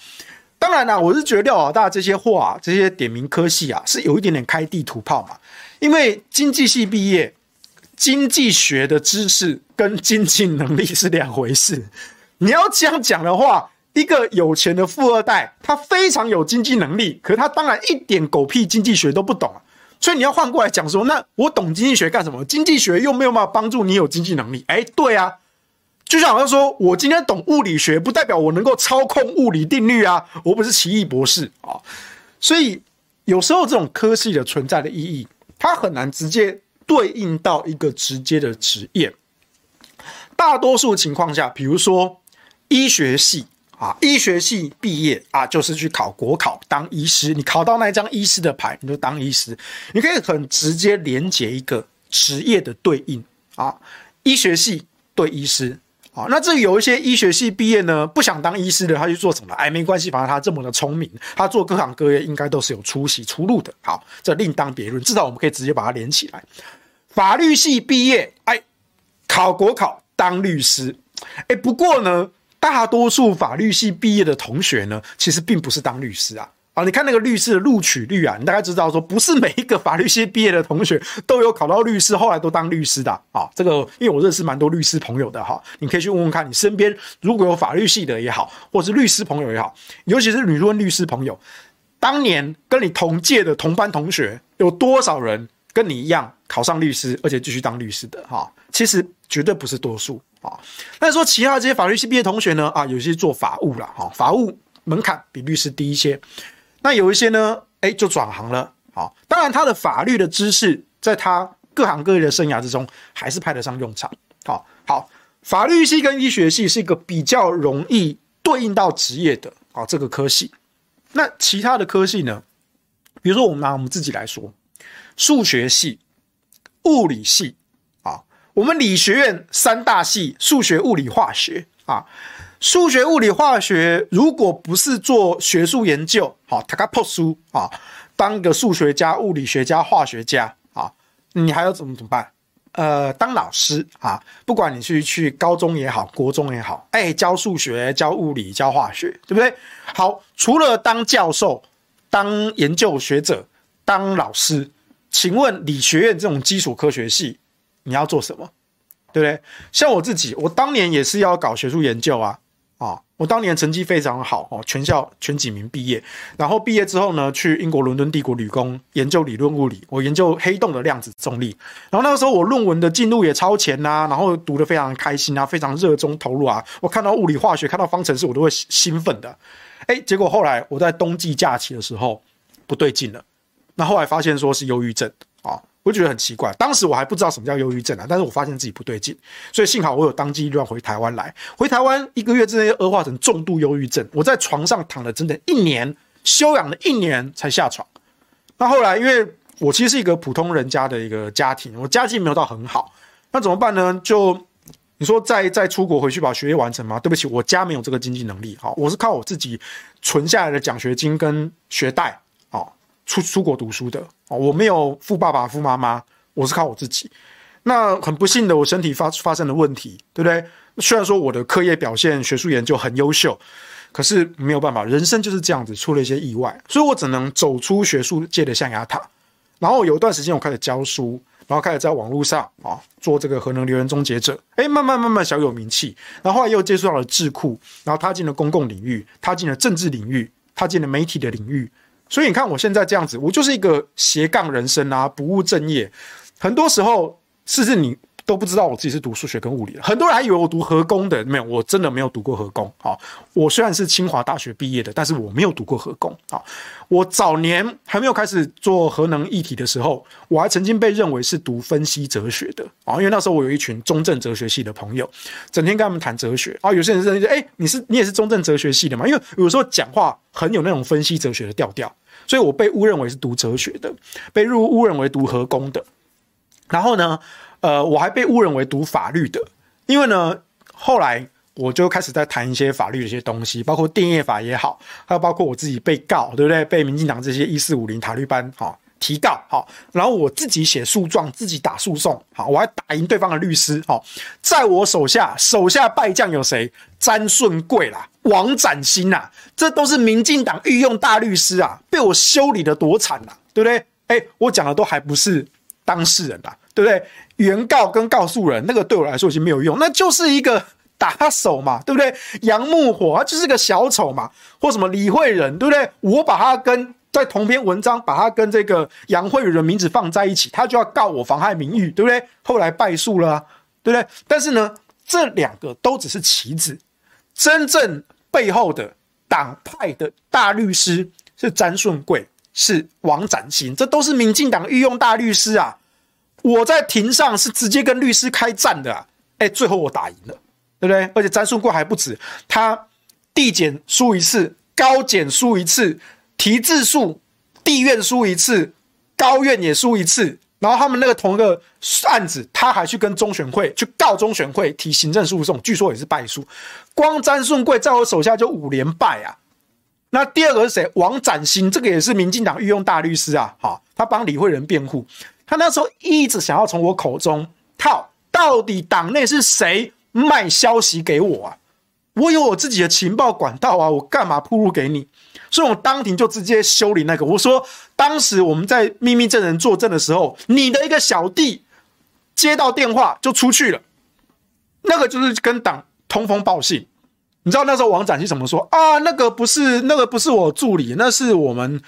当然啦，我是觉得廖老大这些话、啊，这些点名科系啊，是有一点点开地图炮嘛。因为经济系毕业，经济学的知识跟经济能力是两回事。你要这样讲的话，一个有钱的富二代，他非常有经济能力，可他当然一点狗屁经济学都不懂啊。所以你要换过来讲说，那我懂经济学干什么？经济学又没有办法帮助你有经济能力。哎，对啊。就像好像说，我今天懂物理学，不代表我能够操控物理定律啊！我不是奇异博士啊，所以有时候这种科系的存在的意义，它很难直接对应到一个直接的职业。大多数情况下，比如说医学系啊，医学系毕业啊，就是去考国考当医师，你考到那一张医师的牌，你就当医师，你可以很直接连接一个职业的对应啊，医学系对医师。啊，那这有一些医学系毕业呢，不想当医师的，他去做什么？哎，没关系，反正他这么的聪明，他做各行各业应该都是有出息出路的。好，这另当别论，至少我们可以直接把它连起来。法律系毕业，哎，考国考当律师，哎，不过呢，大多数法律系毕业的同学呢，其实并不是当律师啊。啊，你看那个律师的录取率啊，你大概知道说，不是每一个法律系毕业的同学都有考到律师，后来都当律师的啊。这个，因为我认识蛮多律师朋友的哈，你可以去问问看你身边如果有法律系的也好，或是律师朋友也好，尤其是你问律师朋友，当年跟你同届的同班同学有多少人跟你一样考上律师，而且继续当律师的哈？其实绝对不是多数啊。但是说其他这些法律系毕业同学呢，啊，有些做法务了哈，法务门槛比律师低一些。那有一些呢，哎，就转行了。好，当然他的法律的知识，在他各行各业的生涯之中，还是派得上用场。好，好，法律系跟医学系是一个比较容易对应到职业的啊，这个科系。那其他的科系呢？比如说，我们拿我们自己来说，数学系、物理系啊，我们理学院三大系：数学、物理、化学啊。数学、物理、化学，如果不是做学术研究，好，他个破书啊，当个数学家、物理学家、化学家啊，你还要怎么怎么办？呃，当老师啊，不管你去去高中也好，国中也好，哎，教数学、教物理、教化学，对不对？好，除了当教授、当研究学者、当老师，请问理学院这种基础科学系，你要做什么？对不对？像我自己，我当年也是要搞学术研究啊。啊，我当年成绩非常好哦，全校前几名毕业。然后毕业之后呢，去英国伦敦帝国理工研究理论物理，我研究黑洞的量子重力。然后那个时候我论文的进度也超前呐、然后读得非常开心啊，非常热衷投入啊。我看到物理化学，看到方程式，我都会兴奋的。哎，结果后来我在冬季假期的时候不对劲了，那后来发现说是忧郁症啊，我觉得很奇怪。当时我还不知道什么叫忧郁症啊，但是我发现自己不对劲，所以幸好我有当机立断回台湾来。回台湾一个月之内恶化成重度忧郁症，我在床上躺了整整一年，休养了一年才下床。那后来因为我其实是一个普通人家的一个家庭，我家境没有到很好，那怎么办呢？就你说再再出国回去把学业完成吗？对不起，我家没有这个经济能力。好，我是靠我自己存下来的奖学金跟学贷，出出国读书的。我没有富爸爸富妈妈，我是靠我自己。那很不幸的，我身体发发生了问题，对不对？虽然说我的课业表现、学术研究很优秀，可是没有办法，人生就是这样子，出了一些意外，所以我只能走出学术界的象牙塔。然后有一段时间，我开始教书，然后开始在网络上啊做这个核能留言终结者，哎，慢慢慢慢小有名气。然后后来又接触到了智库，然后踏进了公共领域，踏进了政治领域，踏进了媒体的领域。所以你看我现在这样子，我就是一个斜杠人生啊，不务正业。很多时候，甚至你。都不知道我自己是读数学跟物理的，很多人还以为我读核工的，没有，我真的没有读过核工。好，我虽然是清华大学毕业的，但是我没有读过核工。好，我早年还没有开始做核能议题的时候，我还曾经被认为是读分析哲学的啊，因为那时候我有一群中正哲学系的朋友，整天跟他们谈哲学啊，有些人认为哎，你是你也是中正哲学系的嘛？因为有时候讲话很有那种分析哲学的调调，所以我被误认为是读哲学的，被误误认为读核工的，然后呢？呃，我还被误认为读法律的，因为呢，后来我就开始在谈一些法律的一些东西，包括电业法也好，还有包括我自己被告，对不对？被民进党这些一四五零塔绿班哈提告，好，然后我自己写诉状，自己打诉讼，好，我还打赢对方的律师，好，在我手下，手下败将有谁？詹顺贵啦，王展新呐，这都是民进党御用大律师啊，被我修理得多惨呐，对不对？哎，我讲的都还不是当事人啦，对不对？原告跟告诉人，那个对我来说已经没有用，那就是一个 打手嘛，对不对？杨木火他就是个小丑嘛，或什么李慧仁，对不对？我把他跟在同篇文章把他跟这个杨慧仁的名字放在一起，他就要告我妨害名誉，对不对？后来败诉了啊，对不对？但是呢，这两个都只是棋子，真正背后的党派的大律师是詹顺贵，是王展新，这都是民进党御用大律师啊。我在庭上是直接跟律师开战的，啊，哎，最后我打赢了，对不对？而且詹顺贵还不止，他地检输一次，高检输一次，提自诉，地院输一次，高院也输一次，然后他们那个同一个案子，他还去跟中选会去告中选会提行政诉讼，据说也是败诉。光詹顺贵在我手下就五连败啊。那第二个是谁？王展新，这个也是民进党御用大律师啊，好，他帮李慧仁辩护。他那时候一直想要从我口中套，到底党内是谁卖消息给我啊？我有我自己的情报管道啊，我干嘛铺路给你？所以我当庭就直接修理那个。我说，当时我们在秘密证人作证的时候，你的一个小弟接到电话就出去了，那个就是跟党通风报信。你知道那时候王展新怎么说啊？那个不是那个不是我助理，那是我们，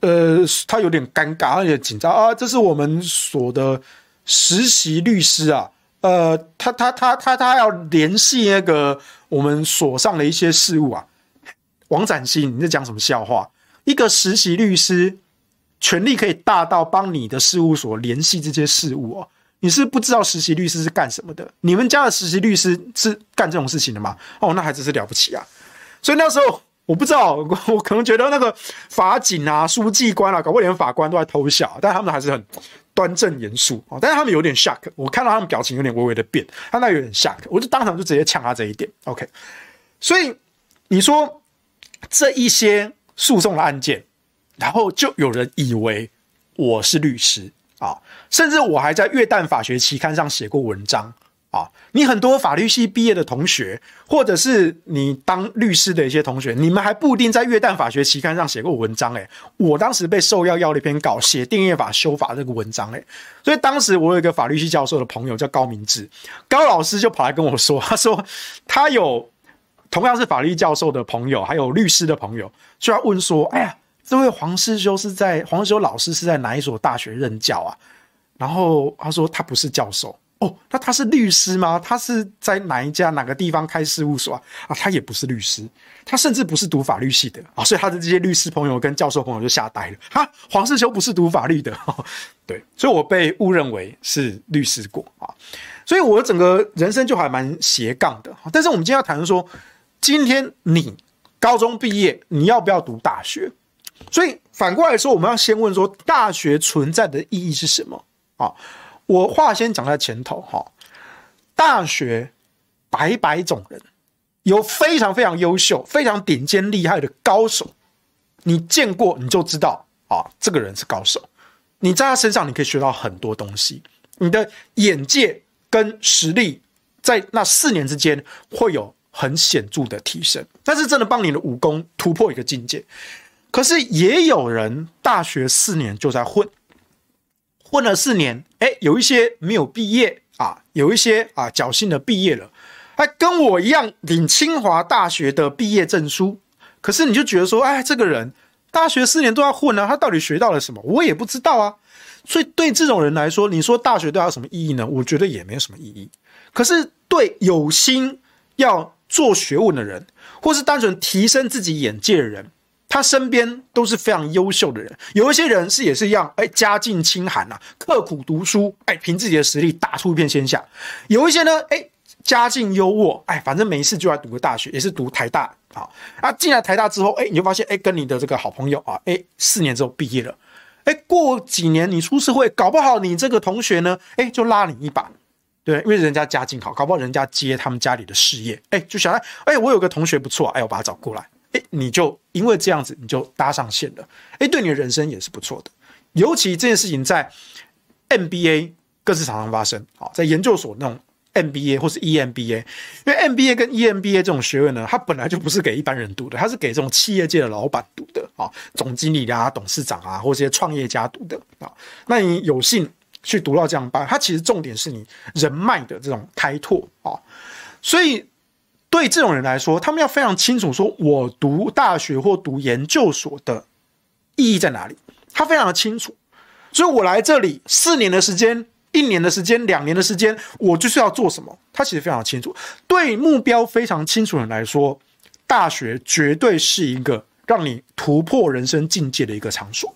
呃，他有点尴尬，有点紧张啊。这是我们所的实习律师啊，呃，他他他他他要联系那个我们所上的一些事务啊。王展新，你在讲什么笑话？一个实习律师权力可以大到帮你的事务所联系这些事务哦。你是不知道实习律师是干什么的？你们家的实习律师是干这种事情的吗？哦，那还真是了不起啊！所以那时候我不知道，我可能觉得那个法警啊、书记官啊，搞不好连法官都在偷笑，但他们还是很端正严肃啊。但是他们有点 shock，我看到他们表情有点微微的变，他那有点 shock，我就当场就直接呛他这一点。OK，所以你说这一些诉讼的案件，然后就有人以为我是律师。啊，甚至我还在《月旦法学期刊》上写过文章啊。你很多法律系毕业的同学，或者是你当律师的一些同学，你们还不一定在《月旦法学期刊》上写过文章诶。我当时被受邀要了一篇稿，写电业法修法这个文章诶。所以当时我有一个法律系教授的朋友叫高明志，高老师就跑来跟我说，他说 他有同样是法律教授的朋友，还有律师的朋友，就要问说，哎呀。这位黄世修是在黄世修老师是在哪一所大学任教啊？然后他说他不是教授哦，那他是律师吗？他是在哪一家哪个地方开事务所啊？啊，他也不是律师，他甚至不是读法律系的啊，所以他的这些律师朋友跟教授朋友就吓呆了。哈，黄世修不是读法律的，哦，对，所以我被误认为是律师过啊，所以我整个人生就还蛮斜杠的。但是我们今天要谈的说，今天你高中毕业，你要不要读大学？所以反过来说，我们要先问说，大学存在的意义是什么啊？我话先讲在前头哈，大学百百种人，有非常非常优秀、非常顶尖厉害的高手，你见过你就知道啊，这个人是高手。你在他身上你可以学到很多东西，你的眼界跟实力在那四年之间会有很显著的提升，但是真的帮你的武功突破一个境界。可是也有人大学四年就在混。混了四年，哎，有一些没有毕业啊，有一些啊侥幸的毕业了，还跟我一样领清华大学的毕业证书。可是你就觉得说，哎，这个人大学四年都要混呢，他到底学到了什么？我也不知道啊。所以对这种人来说，你说大学对他有什么意义呢？我觉得也没有什么意义。可是对有心要做学问的人，或是单纯提升自己眼界的人。他身边都是非常优秀的人，有一些人是也是一样，哎，家境清寒呐，刻苦读书，哎，凭自己的实力打出一片天下。有一些呢，哎，家境优渥，哎，反正没事就来读个大学，也是读台大啊。啊，进来台大之后，哎，你就发现，哎，跟你的这个好朋友啊，哎，四年之后毕业了，哎，过几年你出社会，搞不好你这个同学呢，哎，就拉你一把，对，因为人家家境好，搞不好人家接他们家里的事业，哎，就想，哎，我有个同学不错，哎，我把他找过来。哎，你就因为这样子，你就搭上线了。哎，对你的人生也是不错的。尤其这件事情在 MBA 更是常常发生。好，在研究所那种 MBA 或是 EMBA，因为 MBA 跟 EMBA 这种学位呢，它本来就不是给一般人读的，它是给这种企业界的老板读的啊，总经理啊、董事长啊，或这些创业家读的啊。那你有幸去读到这样班，它其实重点是你人脉的这种开拓啊，所以。对这种人来说，他们要非常清楚说，我读大学或读研究所的意义在哪里。他非常的清楚，所以我来这里四年的时间、一年的时间、两年的时间，我就是要做什么。他其实非常清楚，对目标非常清楚的人来说，大学绝对是一个让你突破人生境界的一个场所。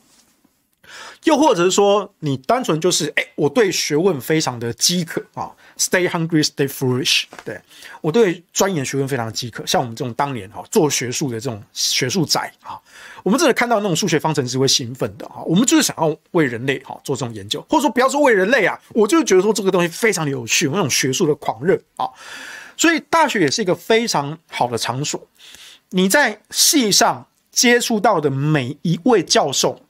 又或者是说，你单纯就是，哎，我对学问非常的饥渴啊，stay hungry, stay foolish。对，我对钻研学问非常的饥渴，像我们这种当年哈做学术的这种学术仔啊，我们真的看到那种数学方程式会兴奋的哈，我们就是想要为人类哈做这种研究，或者说不要说为人类啊，我就是觉得说这个东西非常的有趣，那种学术的狂热啊，所以大学也是一个非常好的场所。你在系上接触到的每一位教授，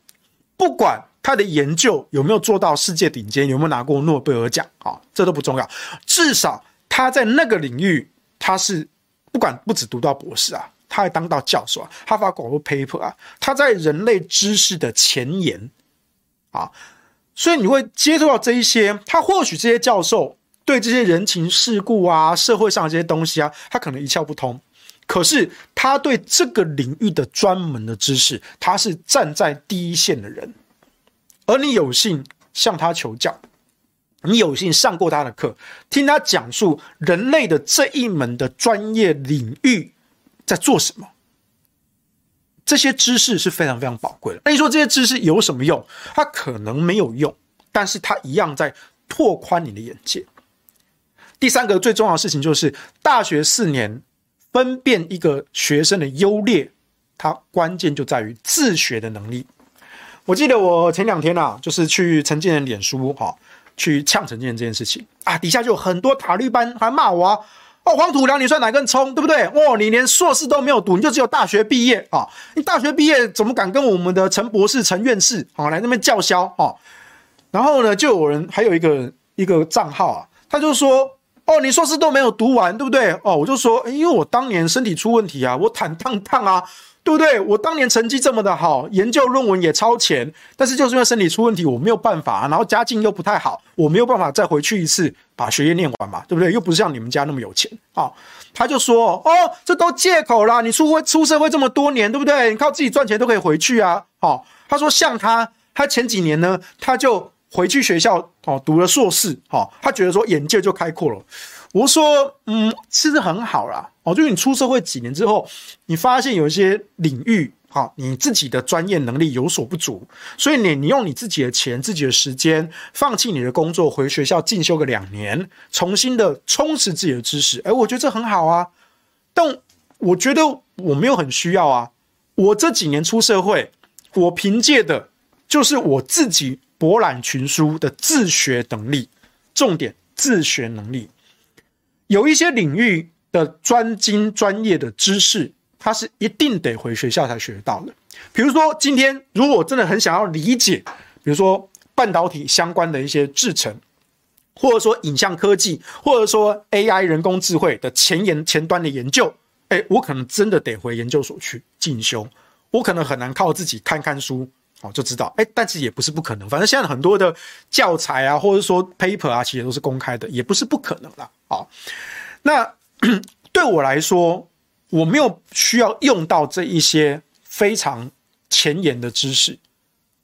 不管他的研究有没有做到世界顶尖？有没有拿过诺贝尔奖？啊，这都不重要。至少他在那个领域，他是不管不止读到博士啊，他还当到教授啊，他发广播 paper 啊，他在人类知识的前沿啊，所以你会接触到这一些。他或许这些教授对这些人情世故啊、社会上这些东西啊，他可能一窍不通。可是他对这个领域的专门的知识，他是站在第一线的人。而你有幸向他求教，你有幸上过他的课，听他讲述人类的这一门的专业领域在做什么，这些知识是非常非常宝贵的。那你说这些知识有什么用？它可能没有用，但是它一样在拓宽你的眼界。第三个最重要的事情就是，大学四年分辨一个学生的优劣，它关键就在于自学的能力。我记得我前两天啊，就是去陈建仁脸书哈，去呛陈建仁这件事情啊，底下就有很多塔绿班还骂我啊，哦，黄土良你算哪根葱，对不对？哦，你连硕士都没有读，你就只有大学毕业啊？你大学毕业怎么敢跟我们的陈博士、陈院士啊来那边叫嚣啊？然后呢，就有人还有一个一个账号啊，他就说，哦，你硕士都没有读完，对不对？哦，我就说，因为我当年身体出问题啊，我坦荡荡啊。对不对？我当年成绩这么的好，研究论文也超前，但是就是因为身体出问题，我没有办法，然后家境又不太好，我没有办法再回去一次把学业念完嘛，对不对？又不是像你们家那么有钱啊。他就说：“哦，这都借口啦，你出会出社会这么多年，对不对？你靠自己赚钱都可以回去啊。”哦，他说像他，他前几年呢，他就回去学校哦，读了硕士，哦，他觉得说眼界就开阔了。我说，嗯，其实很好啦，哦，就是你出社会几年之后，你发现有一些领域，哈，你自己的专业能力有所不足，所以你你用你自己的钱、自己的时间，放弃你的工作，回学校进修个两年，重新的充实自己的知识，哎，我觉得这很好啊。但我觉得我没有很需要啊，我这几年出社会，我凭借的就是我自己。博览群书的自学能力，重点自学能力，有一些领域的专精专业的知识，它是一定得回学校才学得到的。比如说，今天如果真的很想要理解，比如说半导体相关的一些制程，或者说影像科技，或者说 AI 人工智慧的前沿前端的研究，哎，我可能真的得回研究所去进修，我可能很难靠自己看看书。哦，就知道，哎，但是也不是不可能。反正现在很多的教材啊，或者说 paper 啊，其实都是公开的，也不是不可能啦。好，那 对我来说，我没有需要用到这一些非常前沿的知识，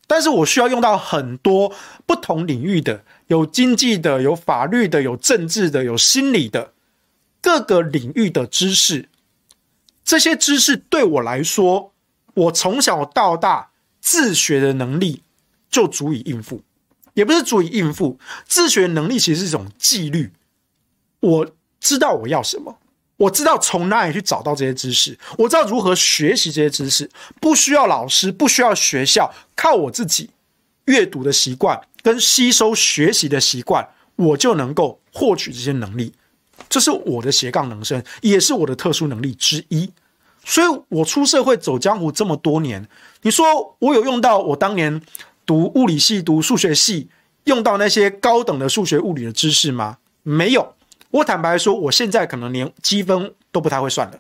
但是我需要用到很多不同领域的，有经济的，有法律的，有政治的，有心理的，各个领域的知识。这些知识对我来说，我从小到大。自学的能力就足以应付，也不是足以应付。自学能力其实是一种纪律。我知道我要什么，我知道从哪里去找到这些知识，我知道如何学习这些知识，不需要老师，不需要学校，靠我自己阅读的习惯跟吸收学习的习惯，我就能够获取这些能力。这是我的斜杠人生，也是我的特殊能力之一。所以，我出社会走江湖这么多年，你说我有用到我当年读物理系、读数学系用到那些高等的数学物理的知识吗？没有。我坦白说，我现在可能连积分都不太会算了。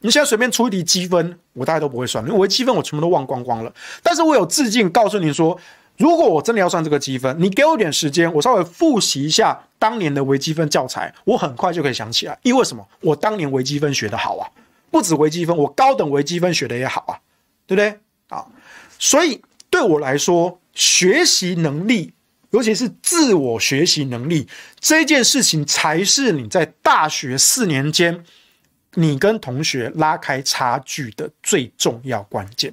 你现在随便出一题积分，我大概都不会算，因为我积分我全部都忘光光了。但是我有自信告诉你说，如果我真的要算这个积分，你给我点时间，我稍微复习一下当年的微积分教材，我很快就可以想起来。因为什么？我当年微积分学得好啊。不止微积分，我高等微积分学的也好啊，对不对？啊，所以对我来说，学习能力，尤其是自我学习能力这件事情，才是你在大学四年间，你跟同学拉开差距的最重要关键。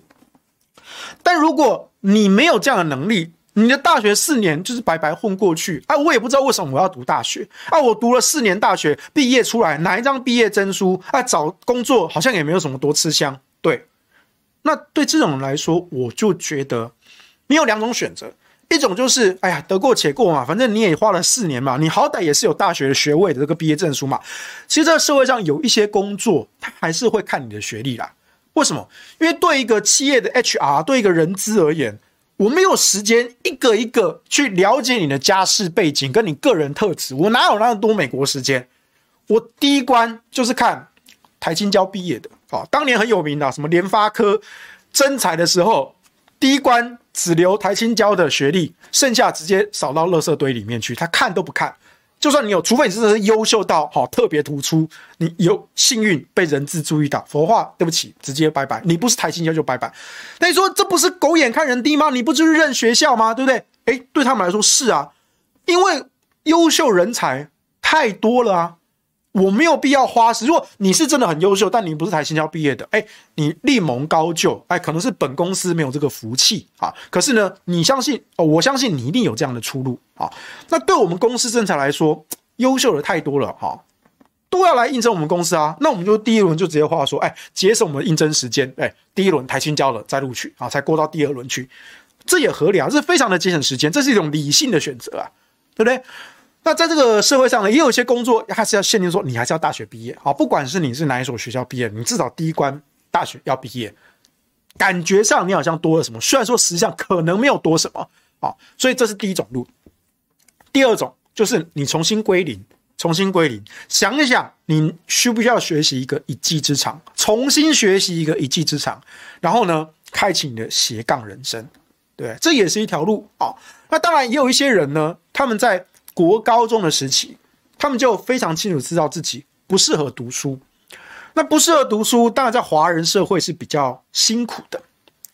但如果你没有这样的能力，你的大学四年就是白白混过去啊！我也不知道为什么我要读大学啊！我读了四年大学，毕业出来拿一张毕业证书啊，找工作好像也没有什么多吃香。对，那对这种人来说，我就觉得你有两种选择：一种就是哎呀，得过且过嘛，反正你也花了四年嘛，你好歹也是有大学的学位的这个毕业证书嘛。其实这个社会上有一些工作，他还是会看你的学历啦。为什么？因为对一个企业的 HR，对一个人资而言。我没有时间一个一个去了解你的家世背景跟你个人特质，我哪有那么多美国时间？我第一关就是看台青交毕业的，啊，当年很有名的，什么联发科征才的时候，第一关只留台青交的学历，剩下直接扫到垃圾堆里面去，他看都不看。就算你有，除非你真的是优秀到好特别突出，你有幸运被人质注意到，否则话对不起，直接拜拜。你不是台清交就拜拜。那你说这不是狗眼看人低吗？你不就是认学校吗？对不对？诶，对他们来说是啊，因为优秀人才太多了啊。我没有必要花时。如果你是真的很优秀，但你不是台新交毕业的，哎，你另谋高就，哎，可能是本公司没有这个福气啊。可是呢，你相信哦，我相信你一定有这样的出路啊。那对我们公司政策来说，优秀的太多了哈，都要来应征我们公司啊。那我们就第一轮就直接话说，哎，节省我们应征时间，哎，第一轮台新交了再录取啊，才过到第二轮去，这也合理啊，这是非常的节省时间，这是一种理性的选择啊，对不对？那在这个社会上呢，也有一些工作还是要限定说，你还是要大学毕业啊。不管是你是哪一所学校毕业，你至少第一关大学要毕业。感觉上你好像多了什么，虽然说实际上可能没有多什么啊。所以这是第一种路。第二种就是你重新归零，重新归零，想一想你需不需要学习一个一技之长，重新学习一个一技之长，然后呢，开启你的斜杠人生。对，这也是一条路啊。那当然也有一些人呢，他们在国高中的时期，他们就非常清楚知道自己不适合读书。那不适合读书，当然在华人社会是比较辛苦的。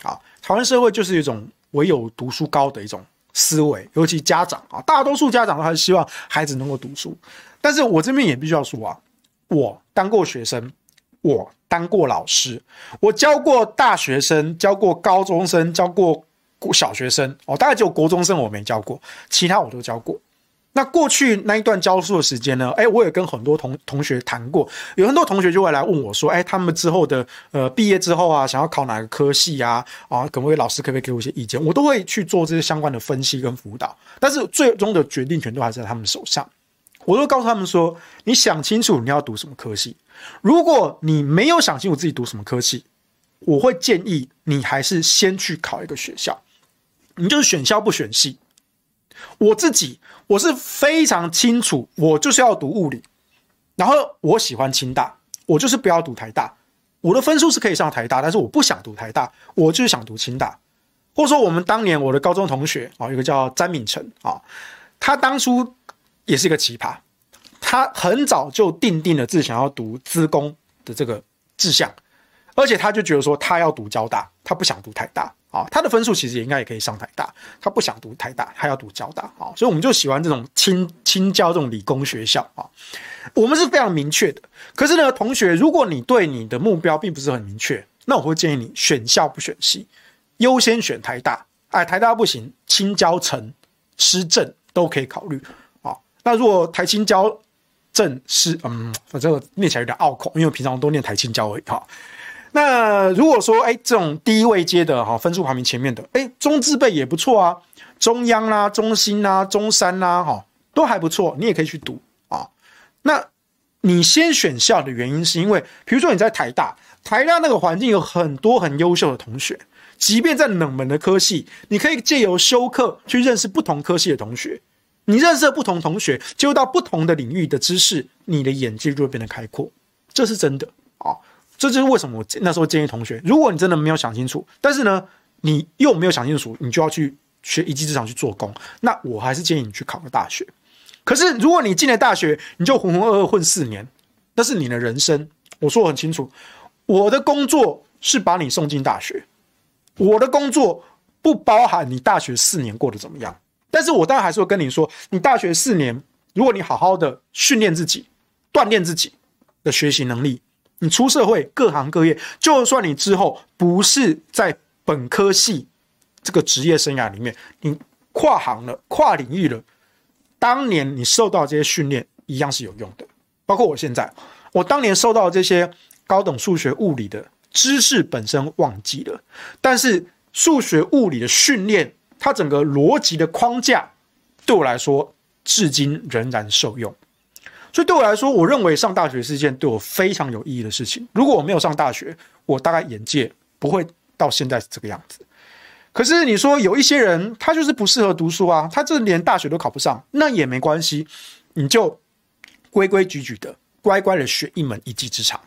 啊，华人社会就是一种唯有读书高的一种思维，尤其家长啊，大多数家长都还是希望孩子能够读书。但是我这边也必须要说啊，我当过学生，我当过老师，我教过大学生，教过高中生，教过小学生，哦，大概只有国中生我没教过，其他我都教过。那过去那一段教书的时间呢？哎，我也跟很多同同学谈过，有很多同学就会来问我说：“哎，他们之后的呃毕业之后啊，想要考哪个科系啊？啊，各位老师可不可以给我一些意见？”我都会去做这些相关的分析跟辅导，但是最终的决定权都还在他们手上。我都告诉他们说：“你想清楚你要读什么科系。如果你没有想清楚自己读什么科系，我会建议你还是先去考一个学校，你就是选校不选系。”我自己我是非常清楚，我就是要读物理，然后我喜欢清大，我就是不要读台大。我的分数是可以上台大，但是我不想读台大，我就是想读清大。或者说，我们当年我的高中同学啊，有个叫詹敏成啊，他当初也是一个奇葩，他很早就定定了自己想要读资工的这个志向，而且他就觉得说他要读交大，他不想读台大。啊，他的分数其实也应该也可以上台大，他不想读台大，他要读交大啊，所以我们就喜欢这种清清交这种理工学校啊。我们是非常明确的。可是呢，同学，如果你对你的目标并不是很明确，那我会建议你选校不选系，优先选台大。哎，台大不行，清交成师政都可以考虑啊。那如果台清交正师，嗯，我这个念起来有点拗口，因为我平常都念台清交而已哈。那如果说，哎，这种低位阶的哈，分数排名前面的，哎，中字辈也不错啊，中央啦、啊、中心啦、啊、中山啦，哈，都还不错，你也可以去读啊。那你先选校的原因，是因为，比如说你在台大，台大那个环境有很多很优秀的同学，即便在冷门的科系，你可以借由修课去认识不同科系的同学，你认识了不同同学，接触到不同的领域的知识，你的眼界就会变得开阔，这是真的。这就是为什么我那时候建议同学，如果你真的没有想清楚，但是呢，你又没有想清楚，你就要去学一技之长去做工，那我还是建议你去考个大学。可是如果你进了大学，你就浑浑噩噩混四年，那是你的人生。我说我很清楚，我的工作是把你送进大学，我的工作不包含你大学四年过得怎么样。但是我当然还是会跟你说，你大学四年，如果你好好的训练自己，锻炼自己的学习能力。你出社会，各行各业，就算你之后不是在本科系这个职业生涯里面，你跨行了、跨领域了，当年你受到这些训练一样是有用的。包括我现在，我当年受到这些高等数学、物理的知识本身忘记了，但是数学、物理的训练，它整个逻辑的框架，对我来说，至今仍然受用。所以对我来说，我认为上大学是一件对我非常有意义的事情。如果我没有上大学，我大概眼界不会到现在这个样子。可是你说有一些人，他就是不适合读书啊，他这连大学都考不上，那也没关系，你就规规矩矩的、乖乖的学一门一技之长。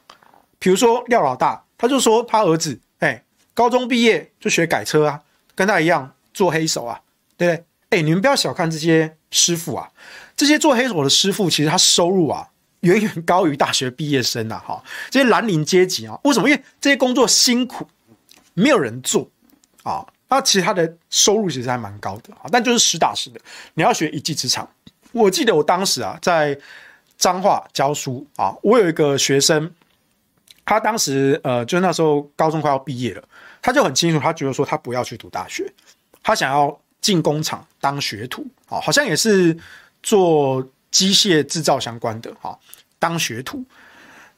比如说廖老大，他就说他儿子，哎，高中毕业就学改车啊，跟他一样做黑手啊，对不对？哎，你们不要小看这些师傅啊。这些做黑手的师傅，其实他收入啊，远远高于大学毕业生啊！哈，这些蓝领阶级啊，为什么？因为这些工作辛苦，没有人做啊。那其实他的收入其实还蛮高的啊，但就是实打实的，你要学一技之长。我记得我当时啊，在彰化教书啊，我有一个学生，他当时呃，就那时候高中快要毕业了，他就很清楚，他觉得说他不要去读大学，他想要进工厂当学徒啊，好像也是。做机械制造相关的哈，当学徒。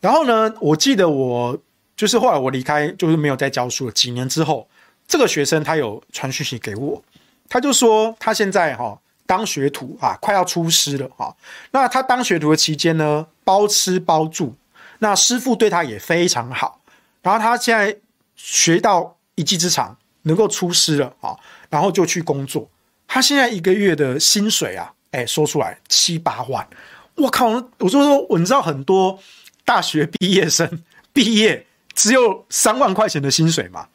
然后呢，我记得我就是后来我离开，就是没有再教书了。几年之后，这个学生他有传讯息给我，他就说他现在哈当学徒啊，快要出师了哈。那他当学徒的期间呢，包吃包住，那师傅对他也非常好。然后他现在学到一技之长，能够出师了啊，然后就去工作。他现在一个月的薪水啊。哎，说出来七八万，我靠！我就说，我知道很多大学毕业生毕业只有三万块钱的薪水嘛？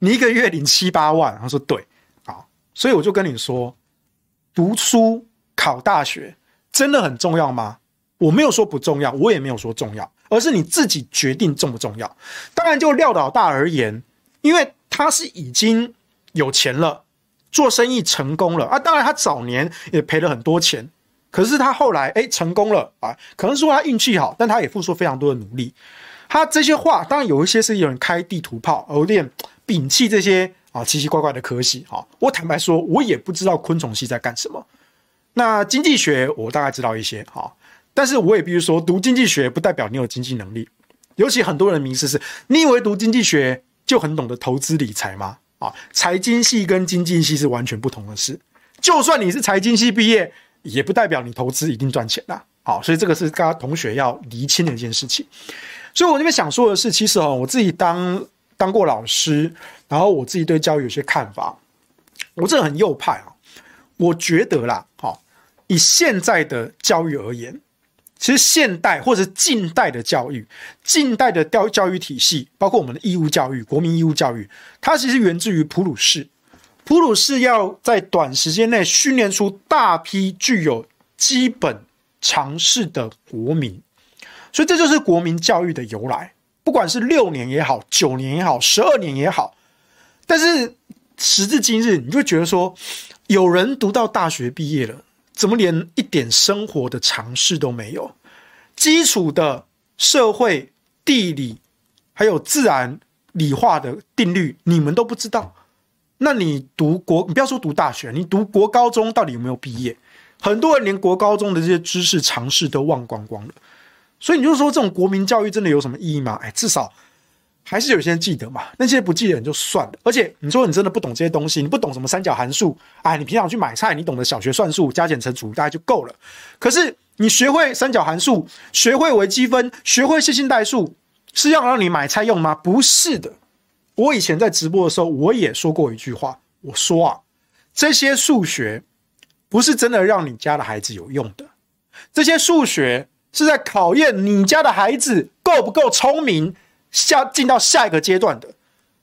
你一个月领七八万，他说对，好，所以我就跟你说，读书考大学真的很重要吗？我没有说不重要，我也没有说重要，而是你自己决定重不重要。当然，就廖老大而言，因为他是已经有钱了。做生意成功了啊。当然，他早年也赔了很多钱，可是他后来哎成功了啊。可能说他运气好，但他也付出非常多的努力。他这些话，当然有一些是有人开地图炮，有点摒弃这些啊奇奇怪怪的科系啊。我坦白说，我也不知道昆虫系在干什么。那经济学我大概知道一些哈，但是我也必须说，读经济学不代表你有经济能力。尤其很多人的名思是，你以为读经济学就很懂得投资理财吗？啊，财经系跟经济系是完全不同的事。就算你是财经系毕业，也不代表你投资一定赚钱呐。好，所以这个是大家同学要厘清的一件事情。所以我这边想说的是，其实哦，我自己当当过老师，然后我自己对教育有些看法。我这很右派啊，我觉得啦，好，以现在的教育而言。其实现代或者近代的教育，近代的教教育体系，包括我们的义务教育、国民义务教育，它其实源自于普鲁士。普鲁士要在短时间内训练出大批具有基本常识的国民，所以这就是国民教育的由来。不管是六年也好，九年也好，十二年也好，但是时至今日，你就觉得说，有人读到大学毕业了。怎么连一点生活的常识都没有？基础的社会、地理，还有自然、理化的定律，你们都不知道？那你读国，你不要说读大学，你读国高中到底有没有毕业？很多人连国高中的这些知识常识都忘光光了。所以你就说这种国民教育真的有什么意义吗？哎，至少。还是有些人记得嘛，那些不记得人就算了。而且你说你真的不懂这些东西，你不懂什么三角函数，哎，你平常去买菜，你懂得小学算术、加减乘除大概就够了。可是你学会三角函数，学会微积分，学会线性代数，是要让你买菜用吗？不是的。我以前在直播的时候，我也说过一句话，我说啊，这些数学不是真的让你家的孩子有用的，这些数学是在考验你家的孩子够不够聪明。下进到下一个阶段的，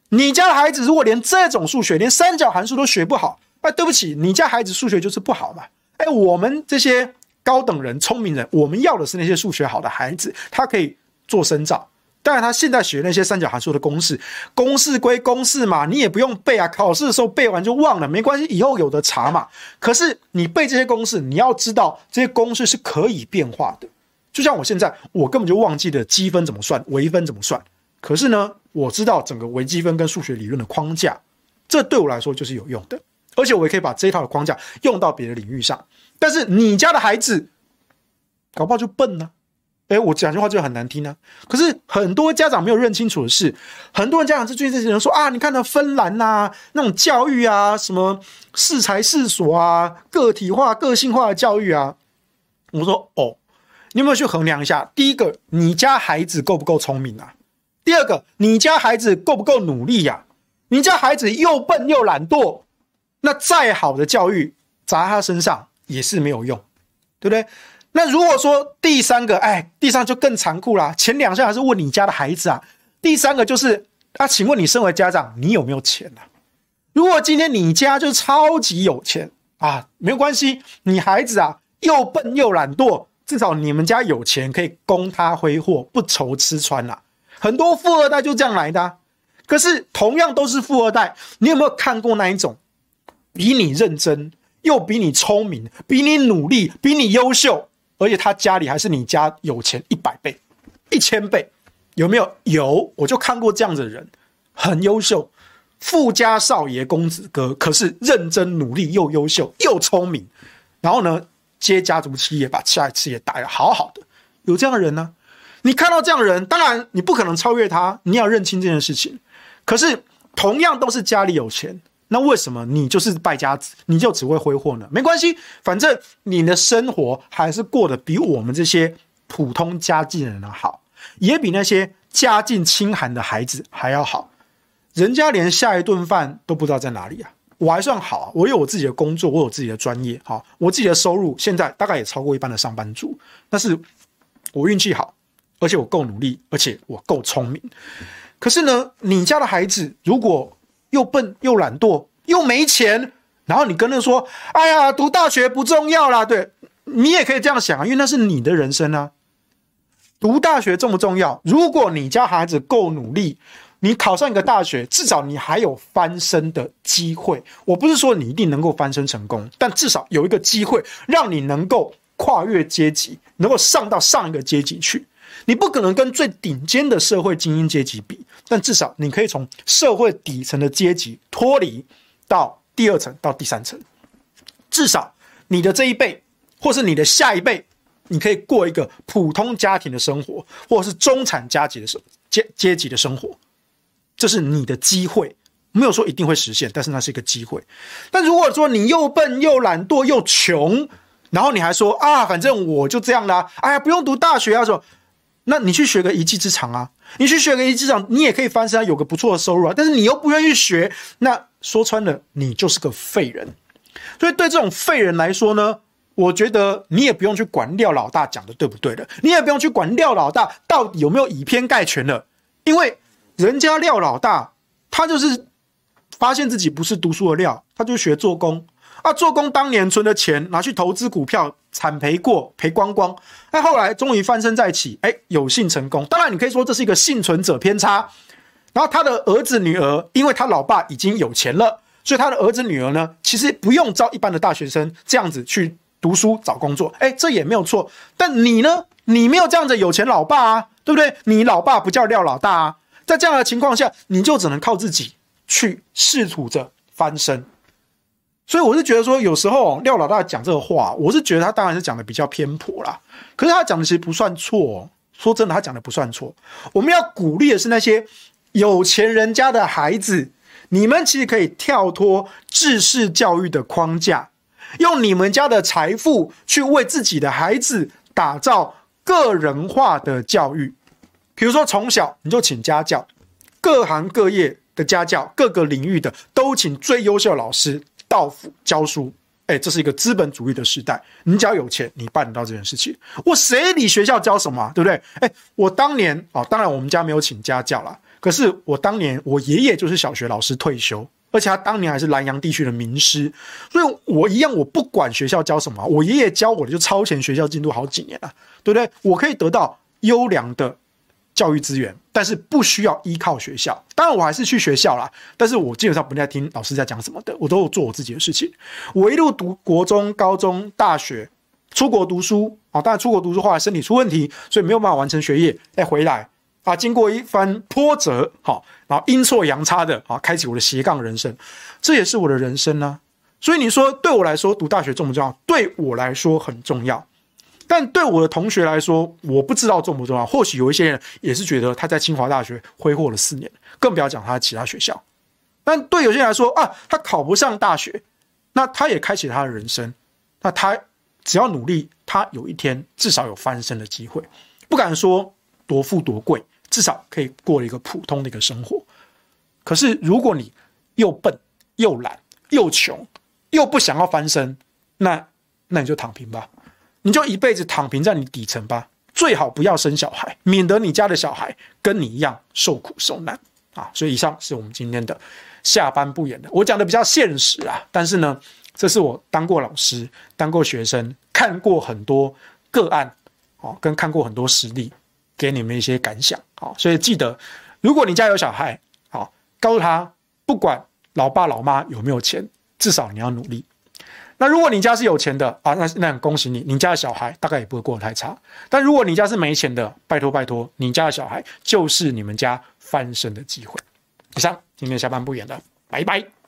你家的孩子如果连这种数学，连三角函数都学不好，哎，对不起，你家孩子数学就是不好嘛。哎，我们这些高等人、聪明人，我们要的是那些数学好的孩子，他可以做深造。当然，他现在学那些三角函数的公式，公式归公式嘛，你也不用背啊，考试的时候背完就忘了，没关系，以后有的查嘛。可是你背这些公式，你要知道这些公式是可以变化的。就像我现在，我根本就忘记了积分怎么算，微分怎么算。可是呢，我知道整个微积分跟数学理论的框架，这对我来说就是有用的，而且我也可以把这一套的框架用到别的领域上。但是你家的孩子，搞不好就笨呢、啊？诶，我讲句话就很难听呢、可是很多家长没有认清楚的是，很多人家长是最近这些人说啊，你看那芬兰呐、那种教育啊，什么适才适所啊，个体化、个性化的教育啊。我说哦，你有没有去衡量一下？第一个，你家孩子够不够聪明啊？第二个，你家孩子够不够努力呀、你家孩子又笨又懒惰，那再好的教育砸他身上也是没有用，对不对？那如果说第三个，哎，第三就更残酷啦。前两项还是问你家的孩子啊，第三个就是啊，请问你身为家长，你有没有钱啊？如果今天你家就超级有钱啊，没有关系，你孩子啊又笨又懒惰，至少你们家有钱可以供他挥霍，不愁吃穿啦、很多富二代就这样来的，可是同样都是富二代，你有没有看过那一种比你认真又比你聪明、比你努力、比你优秀，而且他家里还是你家有钱一百倍、一千倍？有没有？有，我就看过这样子的人，很优秀，富家少爷公子哥，可是认真努力又优秀又聪明，然后呢，接家族企业把下一次也打得好好的，有这样的人呢？你看到这样的人，当然你不可能超越他，你要认清这件事情。可是同样都是家里有钱，那为什么你就是败家子，你就只会挥霍呢？没关系，反正你的生活还是过得比我们这些普通家境的人好，也比那些家境清寒的孩子还要好。人家连下一顿饭都不知道在哪里啊，我还算好，啊我有我自己的工作，我有自己的专业，好，我自己的收入现在大概也超过一般的上班族，但是我运气好。而且我够努力，而且我够聪明。可是呢，你家的孩子如果又笨又懒惰又没钱，然后你跟他说：“哎呀，读大学不重要啦。”对，你也可以这样想啊，因为那是你的人生啊。读大学重不重要？如果你家孩子够努力，你考上一个大学，至少你还有翻身的机会。我不是说你一定能够翻身成功，但至少有一个机会让你能够跨越阶级，能够上到上一个阶级去。你不可能跟最顶尖的社会精英阶级比，但至少你可以从社会底层的阶级脱离到第二层到第三层。至少你的这一辈，或是你的下一辈，你可以过一个普通家庭的生活，或是中产阶级的生阶阶级的生活。这是你的机会，没有说一定会实现，但是那是一个机会。但如果说你又笨又懒惰又穷，然后你还说啊，反正我就这样啦，哎呀，不用读大学啊，什么，那你去学个一技之长啊，你去学个一技之长，你也可以翻身，有个不错的收入啊。但是你又不愿意学，那说穿了，你就是个废人。所以对这种废人来说呢，我觉得你也不用去管廖老大讲的对不对的，你也不用去管廖老大到底有没有以偏概全了，因为。人家廖老大，他就是发现自己不是读书的料，他就学做工啊。做工当年存的钱拿去投资股票，惨赔过，赔光光。哎，后来终于翻身再起，哎，有幸成功。当然，你可以说这是一个幸存者偏差。然后他的儿子女儿，因为他老爸已经有钱了，所以他的儿子女儿呢，其实不用招一般的大学生这样子去读书找工作。哎，这也没有错。但你呢？你没有这样子有钱老爸啊，对不对？你老爸不叫廖老大啊。在这样的情况下，你就只能靠自己去试图着翻身。所以我是觉得说，有时候廖老大讲这个话，我是觉得他当然是讲的比较偏颇啦。可是他讲的其实不算错。说真的，他讲的不算错。我们要鼓励的是那些有钱人家的孩子，你们其实可以跳脱制式教育的框架，用你们家的财富去为自己的孩子打造个人化的教育。比如说，从小你就请家教，各行各业的家教，各个领域的都请最优秀的老师到府教书。哎，这是一个资本主义的时代，你只要有钱，你办得到这件事情。我谁理学校教什么，对不对？哎，我当年啊，当然我们家没有请家教啦。可是我当年我爷爷就是小学老师退休，而且他当年还是南阳地区的名师，所以我一样，我不管学校教什么，我爷爷教我的就超前学校进度好几年了，对不对？我可以得到优良的。教育资源，但是不需要依靠学校。当然，我还是去学校啦，但是我基本上不太听老师在讲什么的，我都有做我自己的事情。我一路读国中、高中、大学，出国读书啊，当然出国读书后来身体出问题，所以没有办法完成学业。再回来啊，经过一番波折，好，然后阴错阳差的啊，开启我的斜杠人生，这也是我的人生呢。所以你说对我来说读大学重不重要？对我来说很重要。但对我的同学来说，我不知道重不重要。或许有一些人也是觉得他在清华大学挥霍了四年，更不要讲他其他学校。但对有些人来说啊，他考不上大学，那他也开启他的人生。那他只要努力，他有一天至少有翻身的机会。不敢说多富多贵，至少可以过一个普通的一个生活。可是如果你又笨又懒又穷又不想要翻身，那那你就躺平吧。你就一辈子躺平在你底层吧，最好不要生小孩，免得你家的小孩跟你一样受苦受难啊！所以以上是我们今天的下班不演的，我讲的比较现实啊，但是呢，这是我当过老师、当过学生、看过很多个案，哦，跟看过很多实例，给你们一些感想啊。所以记得，如果你家有小孩，好，告诉他，不管老爸老妈有没有钱，至少你要努力。那如果你家是有钱的啊，那那恭喜你，你家的小孩大概也不会过得太差。但如果你家是没钱的，拜托拜托，你家的小孩就是你们家翻身的机会。以上，今天下班不远了，拜拜。